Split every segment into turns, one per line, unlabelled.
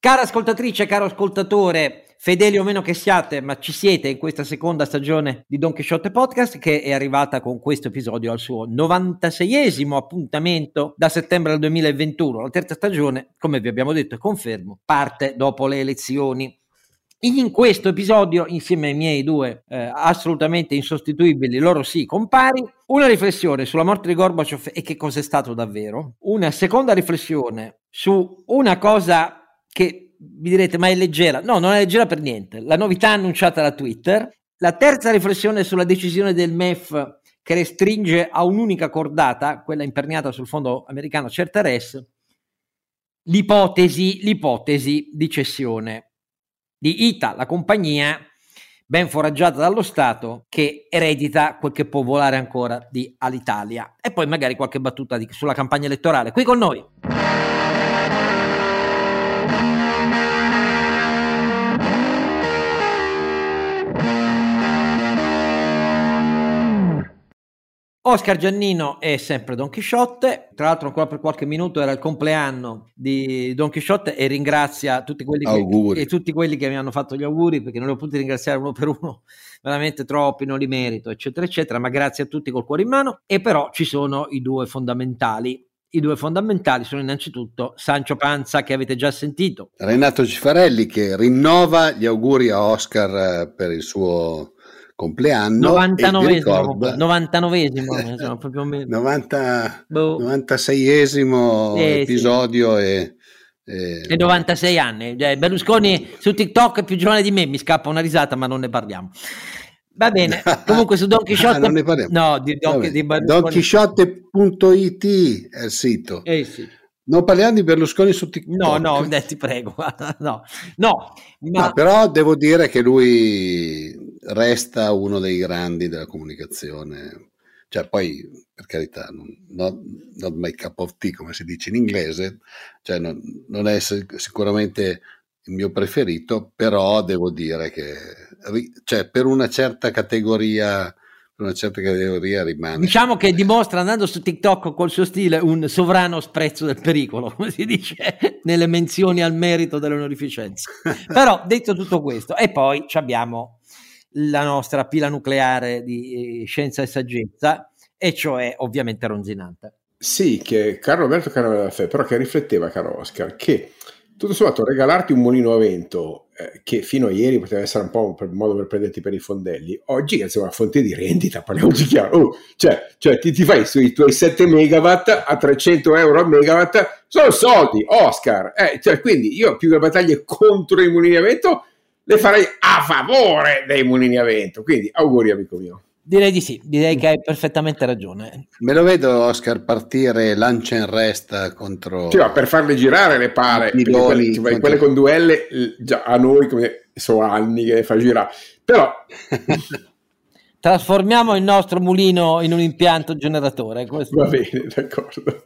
Cara ascoltatrice, caro ascoltatore, fedeli o meno che siate, ma ci siete in questa seconda stagione di Don Quixote Podcast che è arrivata con questo episodio al suo 96esimo appuntamento da settembre del 2021. La terza stagione, come vi abbiamo detto e confermo, parte dopo le elezioni. In questo episodio, insieme ai miei due eh, assolutamente insostituibili, loro sì, compari, una riflessione sulla morte di Gorbaciov e che cos'è stato davvero, una seconda riflessione su una cosa che vi direte ma è leggera, no non è leggera per niente, la novità annunciata da Twitter, la terza riflessione sulla decisione del MEF che restringe a un'unica cordata, quella imperniata sul fondo americano Certares, l'ipotesi, l'ipotesi di cessione di ITA, la compagnia ben foraggiata dallo Stato che eredita quel che può volare ancora di Alitalia. E poi magari qualche battuta di, sulla campagna elettorale. Qui con noi. Oscar Giannino è sempre Don Chisciotte, tra l'altro ancora per qualche minuto era il compleanno di Don Chisciotte e ringrazia tutti quelli, che, tutti quelli che mi hanno fatto gli auguri perché non li ho potuti ringraziare uno per uno, veramente troppi, non li merito, eccetera, eccetera, ma grazie a tutti col cuore in mano. E però ci sono i due fondamentali. I due fondamentali sono innanzitutto Sancio Panza che avete già sentito.
Renato Cifarelli che rinnova gli auguri a Oscar eh, per il suo compleanno
99esimo, ricorda... 99esimo insomma, proprio
90, boh. 96esimo eh, episodio sì. e,
e... e 96 anni cioè, Berlusconi su TikTok è più giovane di me mi scappa una risata ma non ne parliamo Va bene, comunque su Don Chisciotte...
Ah, non no, di Don, di Don Chisciotte.it è il sito.
Eh sì.
Non parliamo di Berlusconi su TikTok.
No, no, eh, ti prego. no, no,
ma... no, però devo dire che lui resta uno dei grandi della comunicazione. Cioè, poi, per carità, non, not, not my cup of tea, come si dice in inglese, cioè non, non è sicuramente il mio preferito, però devo dire che cioè, per una certa categoria una certa categoria rimane.
Diciamo che dimostra andando su TikTok col suo stile un sovrano sprezzo del pericolo, come si dice nelle menzioni al merito dell'onorificenza. Però detto tutto questo, e poi abbiamo la nostra pila nucleare di eh, scienza e saggezza, e cioè ovviamente Ronzinante.
Sì, che caro Roberto Caravella però che rifletteva, caro Oscar, che tutto sommato regalarti un mulino a vento eh, che fino a ieri poteva essere un po' un modo per prenderti per i fondelli, oggi è una fonte di rendita, parliamoci chiaro. Oh, cioè, cioè ti, ti, fai sui tuoi 7 megawatt a 300 euro a megawatt, sono soldi, Oscar. Eh, cioè, quindi io più che battaglie contro i mulini a vento, le farei a favore dei mulini a vento. Quindi auguri amico mio.
Direi di sì, direi che hai perfettamente ragione.
Me lo vedo Oscar partire lancia in resta contro...
Cioè, per farle girare le pare, quelle, cioè, contro... quelle, con due L già a noi come, sono anni che le fa girare, però...
Trasformiamo il nostro mulino in un impianto generatore.
Questo... Va bene, d'accordo.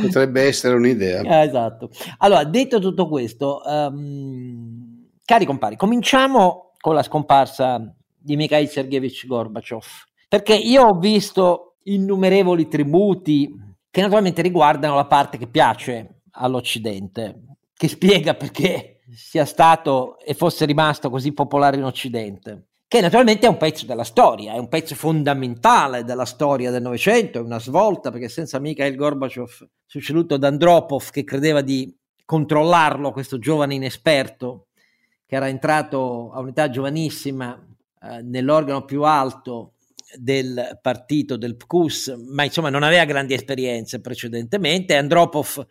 Potrebbe essere un'idea.
Eh, esatto. Allora, detto tutto questo, um, cari compari, cominciamo con la scomparsa di Mikhail Sergeyevich Gorbachev. Perché io ho visto innumerevoli tributi che naturalmente riguardano la parte che piace all'Occidente, che spiega perché sia stato e fosse rimasto così popolare in Occidente, che naturalmente è un pezzo della storia, è un pezzo fondamentale della storia del Novecento, è una svolta perché senza Mikhail Gorbachev, succeduto da Andropov che credeva di controllarlo, questo giovane inesperto che era entrato a un'età giovanissima eh, nell'organo più alto del partito del PQS, ma insomma non aveva grandi esperienze precedentemente. Andropov,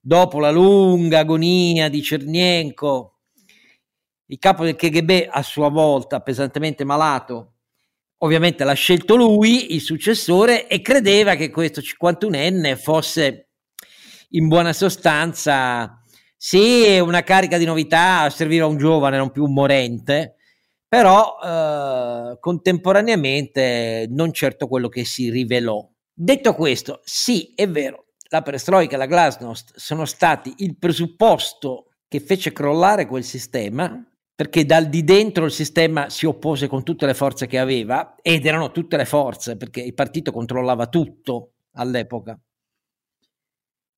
dopo la lunga agonia di Cernienko, il capo del KGB a sua volta pesantemente malato, ovviamente l'ha scelto lui, il successore, e credeva che questo 51enne fosse in buona sostanza sì, una carica di novità, serviva a un giovane, non più un morente, però eh, contemporaneamente non certo quello che si rivelò. Detto questo, sì, è vero, la perestroica e la glasnost sono stati il presupposto che fece crollare quel sistema, perché dal di dentro il sistema si oppose con tutte le forze che aveva, ed erano tutte le forze, perché il partito controllava tutto all'epoca.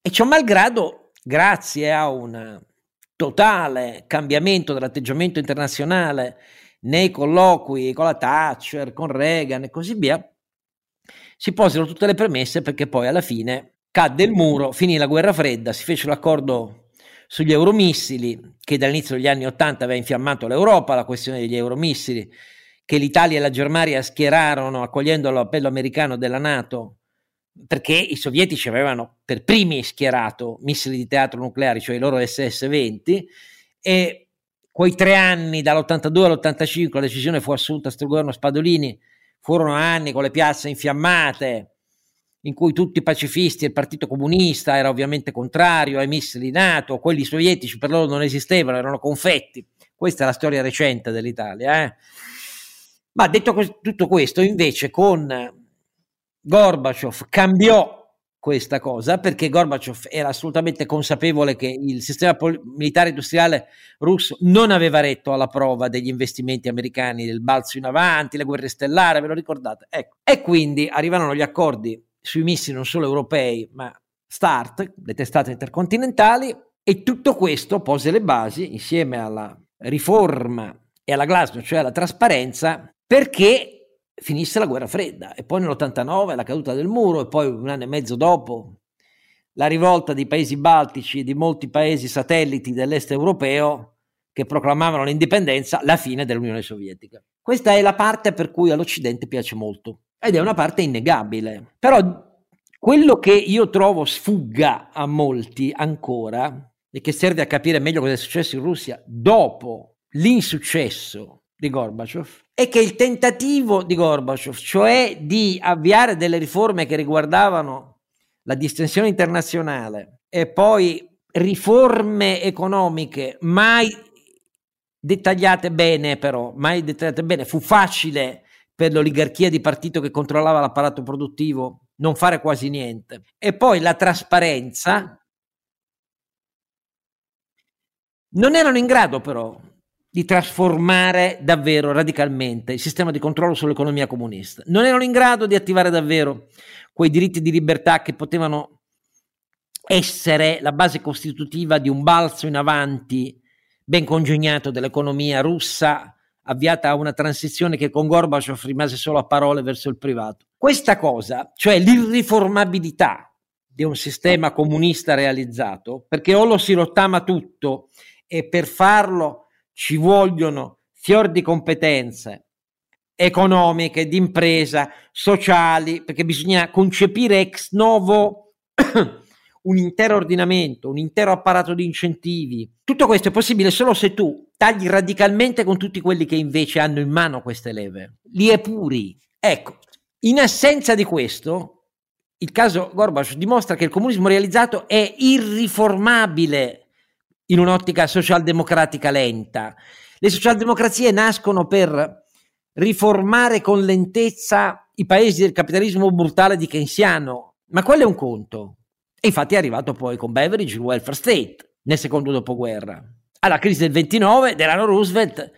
E ciò malgrado, grazie a una totale cambiamento dell'atteggiamento internazionale nei colloqui con la Thatcher, con Reagan e così via, si posero tutte le premesse perché poi alla fine cadde il muro, finì la guerra fredda, si fece l'accordo sugli euromissili che dall'inizio degli anni Ottanta aveva infiammato l'Europa, la questione degli euromissili che l'Italia e la Germania schierarono accogliendo l'appello americano della Nato perché i sovietici avevano per primi schierato missili di teatro nucleari, cioè i loro SS-20 e quei tre anni dall'82 all'85 la decisione fu assunta sul governo Spadolini furono anni con le piazze infiammate in cui tutti i pacifisti e il Partito Comunista era ovviamente contrario ai missili NATO, quelli sovietici per loro non esistevano, erano confetti. Questa è la storia recente dell'Italia. Eh? Ma detto que- tutto questo, invece, con Gorbaciov cambiò questa cosa perché Gorbaciov era assolutamente consapevole che il sistema pol- militare industriale russo non aveva retto alla prova degli investimenti americani, del balzo in avanti, le guerre stellari, ve lo ricordate? Ecco. E quindi arrivarono gli accordi sui missili non solo europei, ma START, le testate intercontinentali, e tutto questo pose le basi, insieme alla riforma e alla glasnost, cioè alla trasparenza, perché finisse la guerra fredda e poi nell'89 la caduta del muro e poi un anno e mezzo dopo la rivolta dei paesi baltici e di molti paesi satelliti dell'est europeo che proclamavano l'indipendenza, la fine dell'Unione Sovietica. Questa è la parte per cui all'Occidente piace molto ed è una parte innegabile. Però quello che io trovo sfugga a molti ancora e che serve a capire meglio cosa è successo in Russia dopo l'insuccesso di Gorbaciov è che il tentativo di Gorbaciov, cioè di avviare delle riforme che riguardavano la distensione internazionale e poi riforme economiche mai dettagliate bene però, mai dettagliate bene, fu facile per l'oligarchia di partito che controllava l'apparato produttivo non fare quasi niente. E poi la trasparenza non erano in grado però di trasformare davvero radicalmente il sistema di controllo sull'economia comunista. Non erano in grado di attivare davvero quei diritti di libertà che potevano essere la base costitutiva di un balzo in avanti ben congegnato dell'economia russa avviata a una transizione che con Gorbaciov rimase solo a parole verso il privato. Questa cosa, cioè l'irriformabilità di un sistema comunista realizzato, perché o lo si rottama tutto e per farlo ci vogliono fior di competenze economiche, di impresa, sociali, perché bisogna concepire ex novo un intero ordinamento, un intero apparato di incentivi. Tutto questo è possibile solo se tu tagli radicalmente con tutti quelli che invece hanno in mano queste leve, li epuri. Ecco, in assenza di questo, il caso Gorbaciov dimostra che il comunismo realizzato è irriformabile in un'ottica socialdemocratica lenta. Le socialdemocrazie nascono per riformare con lentezza i paesi del capitalismo brutale di keynesiano, ma quello è un conto. E infatti è arrivato poi con Beveridge il welfare state nel secondo dopoguerra. Alla crisi del 29, Delano Roosevelt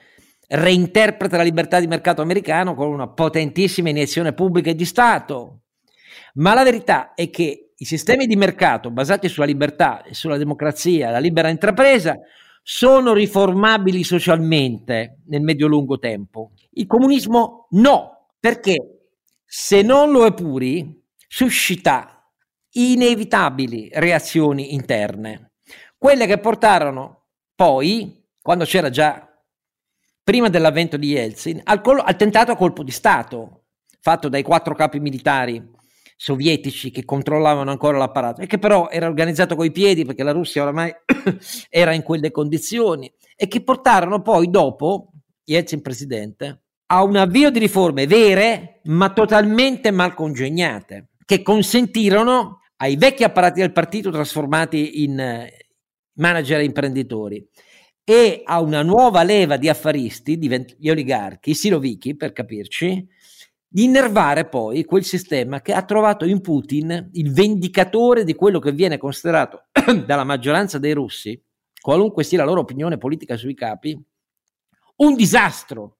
reinterpreta la libertà di mercato americano con una potentissima iniezione pubblica e di Stato. Ma la verità è che i sistemi di mercato basati sulla libertà e sulla democrazia, la libera intrapresa, sono riformabili socialmente nel medio-lungo tempo. Il comunismo no, perché se non lo epuri, suscita inevitabili reazioni interne, quelle che portarono poi, quando c'era già prima dell'avvento di Yeltsin, al, col- al tentato colpo di Stato fatto dai quattro capi militari sovietici che controllavano ancora l'apparato e che però era organizzato coi piedi perché la Russia oramai era in quelle condizioni e che portarono poi dopo Yeltsin presidente a un avvio di riforme vere ma totalmente mal congegnate che consentirono ai vecchi apparati del partito trasformati in eh, manager e imprenditori e a una nuova leva di affaristi, gli oligarchi, silovichi per capirci, di innervare poi quel sistema che ha trovato in Putin il vendicatore di quello che viene considerato dalla maggioranza dei russi, qualunque sia la loro opinione politica sui capi, un disastro,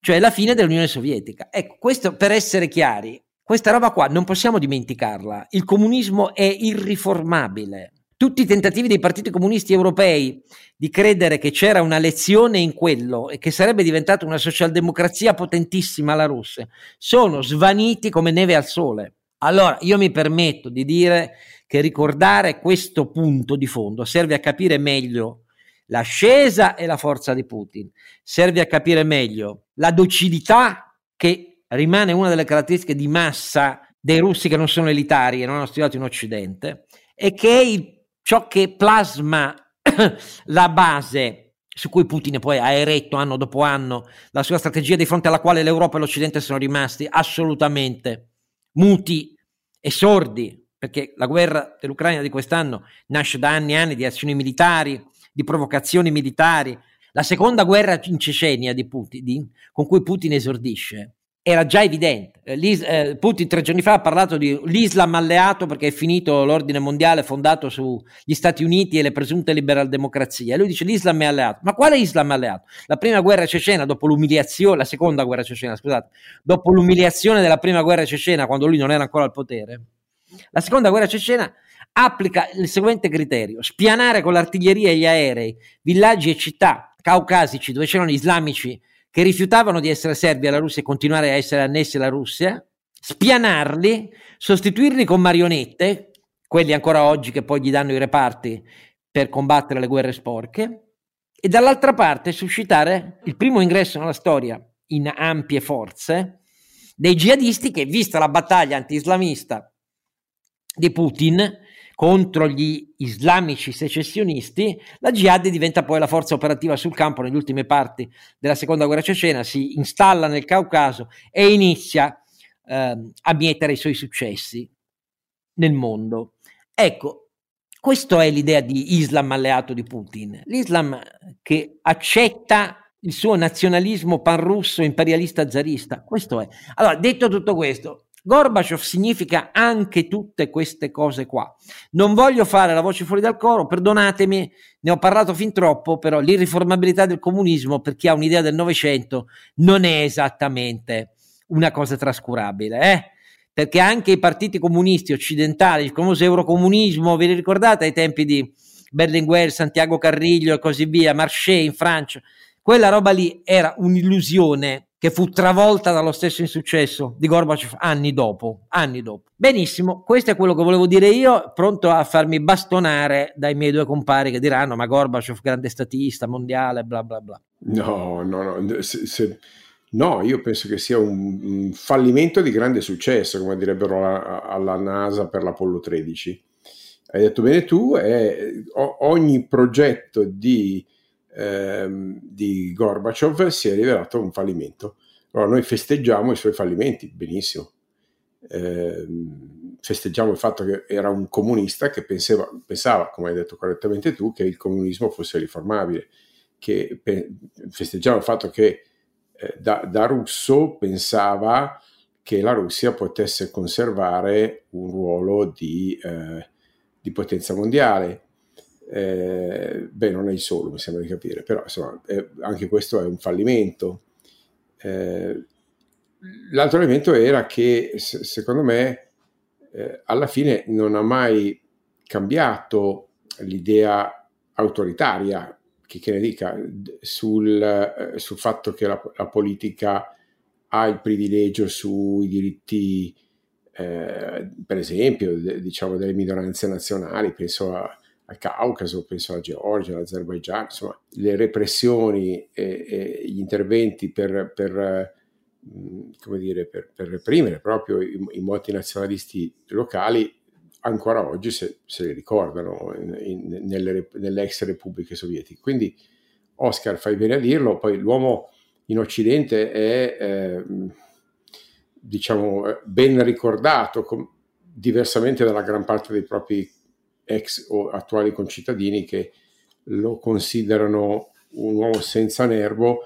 cioè la fine dell'Unione Sovietica. Ecco, questo per essere chiari, questa roba qua non possiamo dimenticarla. Il comunismo è irriformabile. Tutti i tentativi dei partiti comunisti europei di credere che c'era una lezione in quello e che sarebbe diventata una socialdemocrazia potentissima la Russia sono svaniti come neve al sole. Allora io mi permetto di dire che ricordare questo punto di fondo serve a capire meglio l'ascesa e la forza di Putin, serve a capire meglio la docilità che rimane una delle caratteristiche di massa dei russi che non sono elitari e non hanno studiato in Occidente e che è il ciò che plasma la base su cui Putin poi ha eretto anno dopo anno la sua strategia di fronte alla quale l'Europa e l'Occidente sono rimasti assolutamente muti e sordi, perché la guerra dell'Ucraina di quest'anno nasce da anni e anni di azioni militari, di provocazioni militari. La seconda guerra in Cecenia di Putin, con cui Putin esordisce, era già evidente. Eh, eh, Putin tre giorni fa ha parlato di l'Islam alleato perché è finito l'ordine mondiale fondato sugli Stati Uniti e le presunte liberal democrazie. Lui dice l'Islam è alleato. Ma quale Islam alleato? La prima guerra cecena, dopo l'umiliazione, la seconda guerra cecena, scusate, dopo l'umiliazione della prima guerra cecena, quando lui non era ancora al potere, la seconda guerra cecena applica il seguente criterio: spianare con l'artiglieria e gli aerei villaggi e città caucasici dove c'erano islamici che rifiutavano di essere servi alla Russia e continuare a essere annessi alla Russia, spianarli, sostituirli con marionette, quelli ancora oggi che poi gli danno i reparti per combattere le guerre sporche, e dall'altra parte suscitare il primo ingresso nella storia in ampie forze dei jihadisti che, vista la battaglia anti-islamista di Putin, contro gli islamici secessionisti, la jihad diventa poi la forza operativa sul campo nelle ultime parti della seconda guerra cecena, si installa nel Caucaso e inizia eh, a mietere i suoi successi nel mondo. Ecco, questa è l'idea di Islam alleato di Putin, l'Islam che accetta il suo nazionalismo panrusso imperialista zarista. Questo è. Allora, detto tutto questo, Gorbaciov significa anche tutte queste cose qua. Non voglio fare la voce fuori dal coro, perdonatemi, ne ho parlato fin troppo, però l'irriformabilità del comunismo per chi ha un'idea del Novecento non è esattamente una cosa trascurabile, eh? perché anche i partiti comunisti occidentali, il famoso eurocomunismo, vi ricordate ai tempi di Berlinguer, Santiago Carriglio e così via, Marché in Francia, quella roba lì era un'illusione che fu travolta dallo stesso insuccesso di Gorbaciov anni dopo, anni dopo. Benissimo, questo è quello che volevo dire io, pronto a farmi bastonare dai miei due compari che diranno ma Gorbaciov grande statista mondiale, bla bla bla.
No, no, no, se, se, no io penso che sia un, un, fallimento di grande successo, come direbbero la, alla NASA per l'Apollo 13. Hai detto bene tu, è, ogni progetto di ehm, di Gorbaciov si è rivelato un fallimento. Allora noi festeggiamo i suoi fallimenti, benissimo. Eh, festeggiamo il fatto che era un comunista che pensava, pensava, come hai detto correttamente tu, che il comunismo fosse riformabile, che pe- festeggiamo il fatto che eh, da, da, russo pensava che la Russia potesse conservare un ruolo di, eh, di potenza mondiale eh, beh, non è il solo, mi sembra di capire, però insomma, eh, anche questo è un fallimento. Eh, l'altro elemento era che, se, secondo me, eh, alla fine non ha mai cambiato l'idea autoritaria, che, che ne dica, sul, eh, sul fatto che la, la, politica ha il privilegio sui diritti, eh, per esempio, de, diciamo, delle minoranze nazionali, penso a al Caucaso, penso alla Georgia, all'Azerbaigian, insomma, le repressioni e, e gli interventi per, per, come dire, per, per reprimere proprio i, i multinazionalisti locali ancora oggi se, se li ricordano in, in, nelle, nelle, ex repubbliche sovietiche. Quindi Oscar, fai bene a dirlo, poi l'uomo in Occidente è, eh, diciamo, ben ricordato, com- diversamente dalla gran parte dei propri ex o attuali concittadini che lo considerano un uomo senza nervo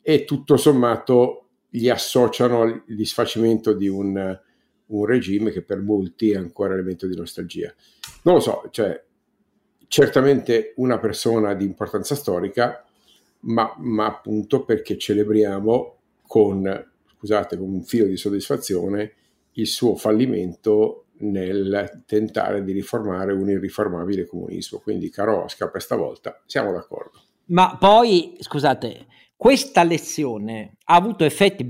e tutto sommato gli associano al disfacimento di un, un regime che per molti è ancora elemento di nostalgia. Non lo so, cioè certamente una persona di importanza storica, ma, ma appunto perché celebriamo con, scusate, con un filo di soddisfazione il suo fallimento nel tentare di riformare un irriformabile comunismo. Quindi, caro Oscar, questa volta siamo d'accordo.
Ma poi, scusate, questa lezione ha avuto effetti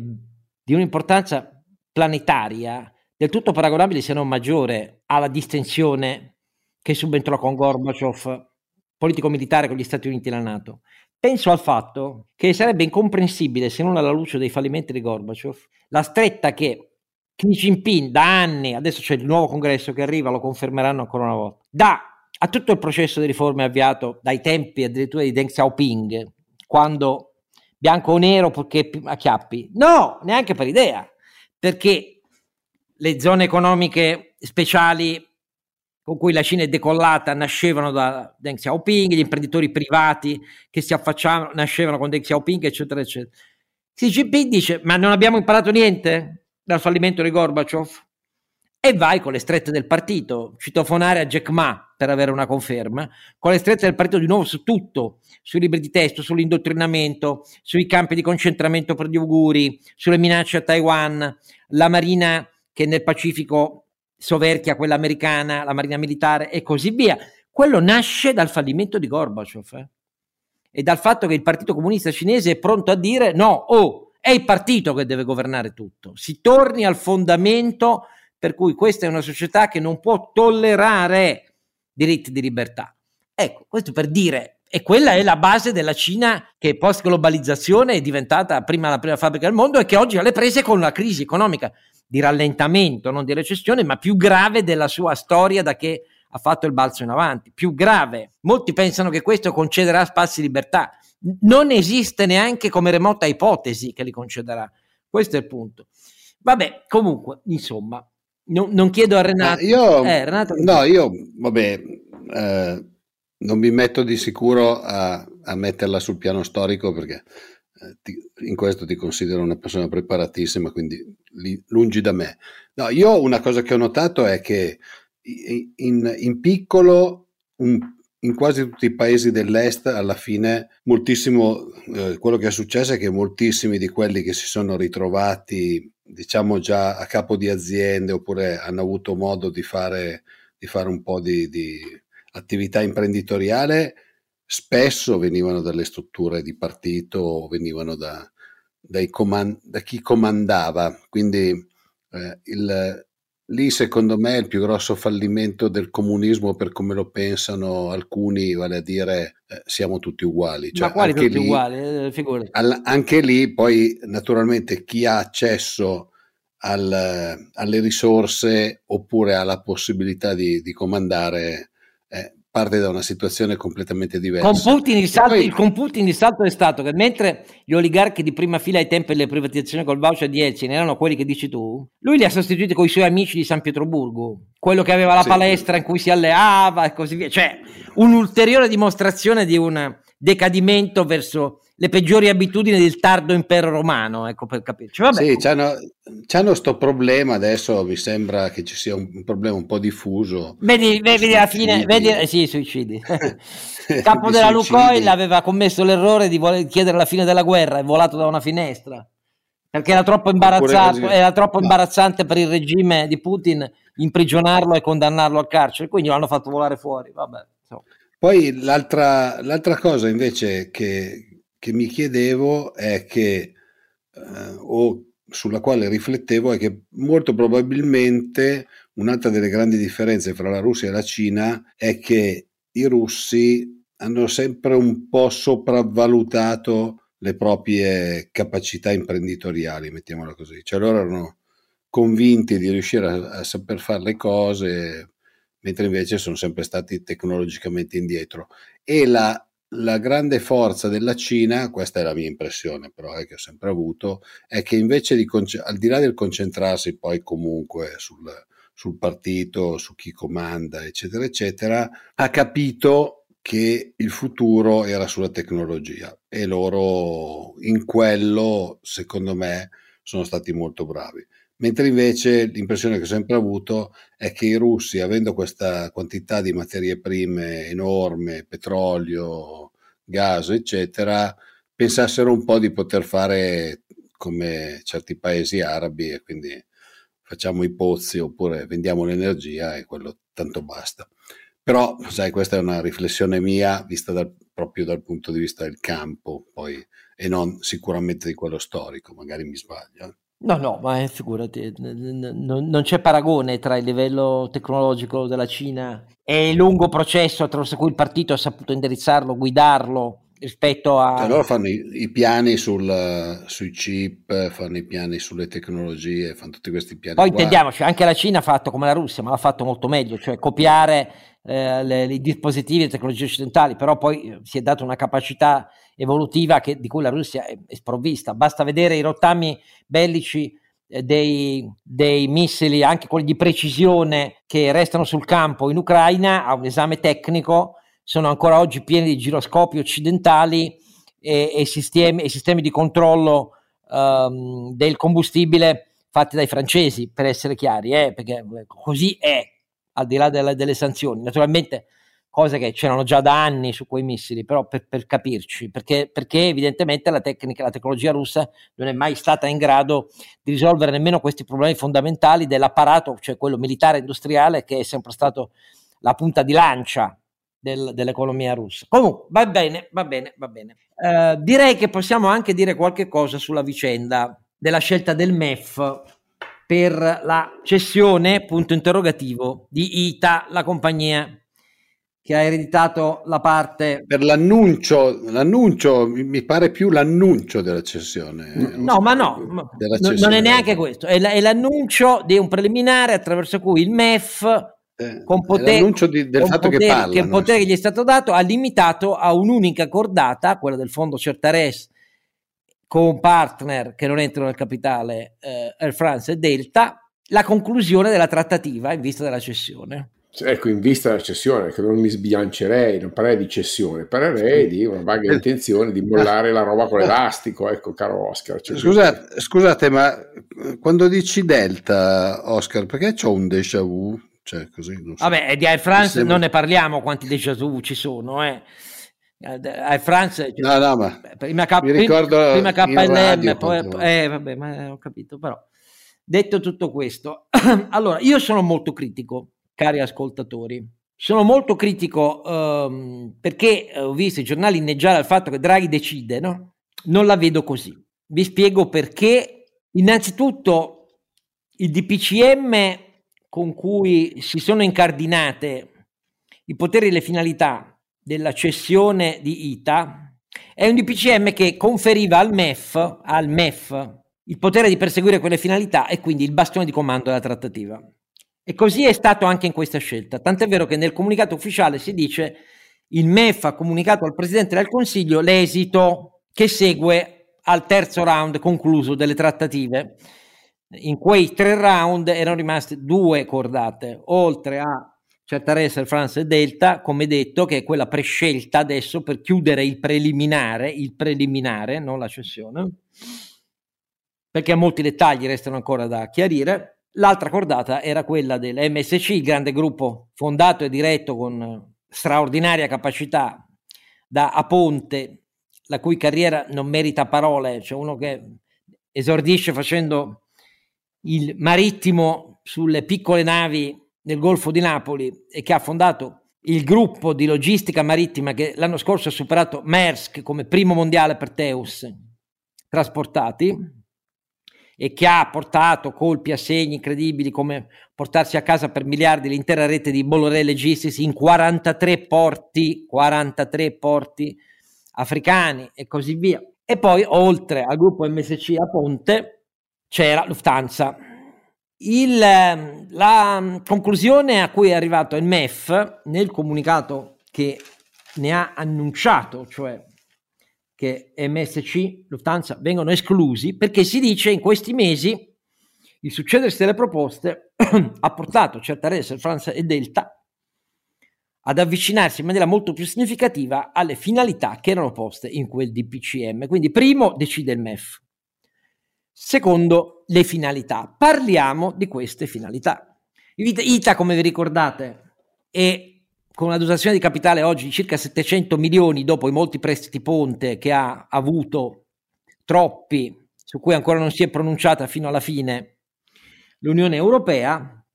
di un'importanza planetaria del tutto paragonabile, se non maggiore, alla distensione che subentrò con Gorbaciov, politico-militare con gli Stati Uniti e la Nato. Penso al fatto che sarebbe incomprensibile, se non alla luce dei fallimenti di Gorbaciov, la stretta che Xi Jinping da anni, adesso c'è il nuovo congresso che arriva, lo confermeranno ancora una volta, dà a tutto il processo di riforme avviato dai tempi addirittura di Deng Xiaoping, quando bianco o nero purché a chiappi. No, neanche per idea, perché le zone economiche speciali con cui la Cina è decollata nascevano da Deng Xiaoping, gli imprenditori privati che si affacciavano nascevano con Deng Xiaoping, eccetera, eccetera. Xi Jinping dice: Ma non abbiamo imparato niente dal fallimento di Gorbaciov? E vai con le strette del partito, citofonare a Jack Ma per avere una conferma, con le strette del partito di nuovo su tutto, sui libri di testo, sull'indottrinamento, sui campi di concentramento per gli auguri, sulle minacce a Taiwan, la marina che nel Pacifico soverchia quella americana, la marina militare e così via. Quello nasce dal fallimento di Gorbaciov eh? e dal fatto che il Partito Comunista Cinese è pronto a dire no, oh, è il partito che deve governare tutto. Si torni al fondamento per cui questa è una società che non può tollerare diritti di libertà. Ecco, questo per dire e quella è la base della Cina che post globalizzazione è diventata prima la prima fabbrica del mondo e che oggi ha le prese con la crisi economica di rallentamento, non di recessione, ma più grave della sua storia da che ha fatto il balzo in avanti, più grave. Molti pensano che questo concederà spazi di libertà. Non esiste neanche come remota ipotesi che li concederà. Questo è il punto. Vabbè, comunque, insomma, non, non chiedo a Renato.
Ah, io, eh, Renato, no, io, vabbè, eh, non mi metto di sicuro a, a metterla sul piano storico perché eh, ti, in questo ti considero una persona preparatissima, quindi li, lungi da me. No, io una cosa che ho notato è che in, in piccolo, un, in quasi tutti i paesi dell'est, alla fine, moltissimo, eh, quello che è successo è che moltissimi di quelli che si sono ritrovati, diciamo già a capo di aziende oppure hanno avuto modo di fare, di fare un po' di, di attività imprenditoriale spesso venivano dalle strutture di partito o venivano da, comand- da chi comandava. Quindi eh, il, lì secondo me il più grosso fallimento del comunismo per come lo pensano alcuni, vale a dire eh, siamo tutti uguali.
Cioè, Ma quali tutti lì, uguali? Eh,
al, anche lì poi naturalmente chi ha accesso al, alle risorse oppure ha la possibilità di, di comandare parte da una situazione completamente diversa.
Con Putin, il salto, poi... con Putin, il salto, è stato che mentre gli oligarchi di prima fila ai tempi delle privatizzazioni col voucher di Elcin erano quelli che dici tu, lui li ha sostituiti con i suoi amici di San Pietroburgo, quello che aveva la sì, palestra in cui si alleava e così via, cioè un'ulteriore dimostrazione di un decadimento verso le peggiori abitudini del tardo impero romano, ecco per capirci. Vabbè.
Sì, c'hanno, c'hanno sto problema adesso, mi sembra che ci sia un, un problema un po' diffuso.
Vedi, vedi alla fine, vedi, eh, sì, suicidi. Il capo della Lucoil aveva commesso l'errore di voler chiedere la fine della guerra, è volato da una finestra. Perché era troppo, era troppo no. imbarazzante per il regime di Putin imprigionarlo e condannarlo al carcere, quindi l'hanno fatto volare fuori. Vabbè.
Poi l'altra, l'altra cosa invece che, che mi chiedevo è che, eh, o sulla quale riflettevo, è che molto probabilmente un'altra delle grandi differenze fra la Russia e la Cina è che i russi hanno sempre un po' sopravvalutato le proprie capacità imprenditoriali, mettiamola così. Cioè loro erano convinti di riuscire a, a saper fare le cose, mentre invece sono sempre stati tecnologicamente indietro. E la la grande forza della Cina, questa è la mia impressione però eh, che ho sempre avuto, è che invece di, al di là del concentrarsi poi comunque sul, sul partito, su chi comanda, eccetera, eccetera, ha capito che il futuro era sulla tecnologia e loro in quello, secondo me, sono stati molto bravi. Mentre invece l'impressione che ho sempre avuto è che i russi, avendo questa quantità di materie prime enorme, petrolio, gas, eccetera, pensassero un po' di poter fare come certi paesi arabi e quindi facciamo i pozzi oppure vendiamo l'energia e quello tanto basta. Però, sai, questa è una riflessione mia vista dal, proprio dal punto di vista del campo, poi, e non sicuramente di quello storico, magari mi sbaglio.
No, no, ma figurati, non c'è paragone tra il livello tecnologico della Cina e il lungo processo attraverso cui il partito ha saputo indirizzarlo, guidarlo rispetto a...
Cioè loro fanno i, i piani sul, sui chip, fanno i piani sulle tecnologie, fanno tutti questi piani.
Poi qua. intendiamoci, anche la Cina ha fatto come la Russia, ma l'ha fatto molto meglio, cioè copiare eh, le, i dispositivi e le tecnologie occidentali, però poi eh, si è data una capacità evolutiva che, di cui la Russia è, è sprovvista. Basta vedere i rottami bellici eh, dei, dei, missili, anche quelli di precisione che restano sul campo in Ucraina, a un esame tecnico, sono ancora oggi pieni di giroscopi occidentali e, e, sistemi, e sistemi, di controllo um, del combustibile fatti dai francesi, per essere chiari, eh, perché così è al di là delle, delle sanzioni. Naturalmente cose che c'erano già da anni su quei missili, però per, per capirci, perché, perché, evidentemente la tecnica, la tecnologia russa non è mai stata in grado di risolvere nemmeno questi problemi fondamentali dell'apparato, cioè quello militare industriale che è sempre stato la punta di lancia del, dell'economia russa. Comunque, va bene, va bene, va bene. Uh, direi che possiamo anche dire qualche cosa sulla vicenda della scelta del MEF per la cessione, punto interrogativo, di ITA, la compagnia che ha ereditato la parte...
Per l'annuncio, l'annuncio mi pare più l'annuncio della cessione.
No, ma no, cessione. non è neanche questo, è, l'annuncio di un preliminare attraverso cui il MEF
eh, con poteri, di, del fatto
poteri,
che parla.
Che il potere che gli è stato dato ha limitato a un'unica cordata, quella del fondo Certares con partner che non entrano nel capitale eh, Air France e Delta, la conclusione della trattativa in vista della cessione.
Ecco, in vista della cessione, che non mi sbilancerei, non parlerei di cessione, parlerei di una vaga intenzione di mollare la roba con l'elastico, ecco, caro Oscar.
Cioè, scusate, scusate, ma quando dici Delta, Oscar, perché c'ho un déjà vu? Cioè, così,
so. Vabbè, di Air France sembra... non ne parliamo quanti déjà vu ci sono, eh. Air France
no, no, ma
prima, K, prima KLM poi eh, vabbè ma ho capito però detto tutto questo allora io sono molto critico cari ascoltatori sono molto critico um, perché ho visto i giornali inneggiare al fatto che Draghi decide no? non la vedo così vi spiego perché innanzitutto il DPCM con cui si sono incardinate i poteri e le finalità della cessione di ITA è un DPCM che conferiva al MEF, al MEF il potere di perseguire quelle finalità e quindi il bastone di comando della trattativa. E così è stato anche in questa scelta, tant'è vero che nel comunicato ufficiale si dice il MEF ha comunicato al Presidente del Consiglio l'esito che segue al terzo round concluso delle trattative. In quei tre round erano rimaste due cordate, oltre a certa Racer, France e Delta, come detto, che è quella prescelta adesso per chiudere il preliminare, il preliminare, non la cessione, perché molti dettagli restano ancora da chiarire. L'altra cordata era quella dell'MSC, il grande gruppo fondato e diretto con straordinaria capacità da Aponte, la cui carriera non merita parole, cioè uno che esordisce facendo il marittimo sulle piccole navi nel Golfo di Napoli e che ha fondato il gruppo di logistica marittima che l'anno scorso ha superato Maersk come primo mondiale per Teus trasportati e che ha portato colpi a segni incredibili come portarsi a casa per miliardi l'intera rete di Bolloré Logistics in 43 porti, 43 porti africani e così via. E poi oltre al gruppo MSC a Ponte c'era Lufthansa il, ehm, la conclusione a cui è arrivato il MEF nel comunicato che ne ha annunciato, cioè che MSC, Lufthansa vengono esclusi, perché si dice in questi mesi il succedersi delle proposte ha portato Certares, Francia e Delta ad avvicinarsi in maniera molto più significativa alle finalità che erano poste in quel DPCM. Quindi primo decide il MEF, Secondo, le finalità. Parliamo di queste finalità. ITA, come vi ricordate, è con una dotazione di capitale oggi di circa 700 milioni dopo i molti prestiti ponte che ha avuto, troppi, su cui ancora non si è pronunciata fino alla fine l'Unione Europea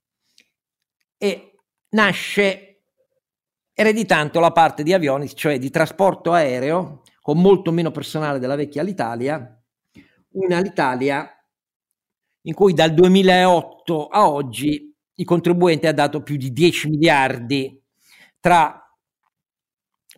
e nasce ereditando la parte di avioni, cioè di trasporto aereo, con molto meno personale della vecchia Alitalia, una Alitalia in cui dal 2008 a oggi i contribuenti ha dato più di 10 miliardi tra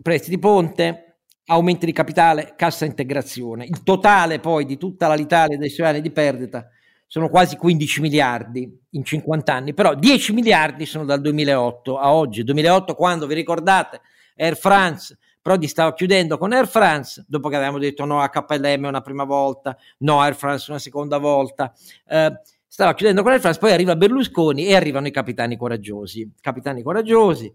prestiti ponte, aumenti di capitale, cassa integrazione. Il totale poi di tutta l'Italia dei suoi anni di perdita sono quasi 15 miliardi in 50 anni, però 10 miliardi sono dal 2008 a oggi. 2008 quando, vi ricordate, Air France, Prodi stava chiudendo con Air France, dopo che avevamo detto no a KLM una prima volta, no a Air France una seconda volta, eh, stava chiudendo con Air France, poi arriva Berlusconi e arrivano i capitani coraggiosi. Capitani coraggiosi,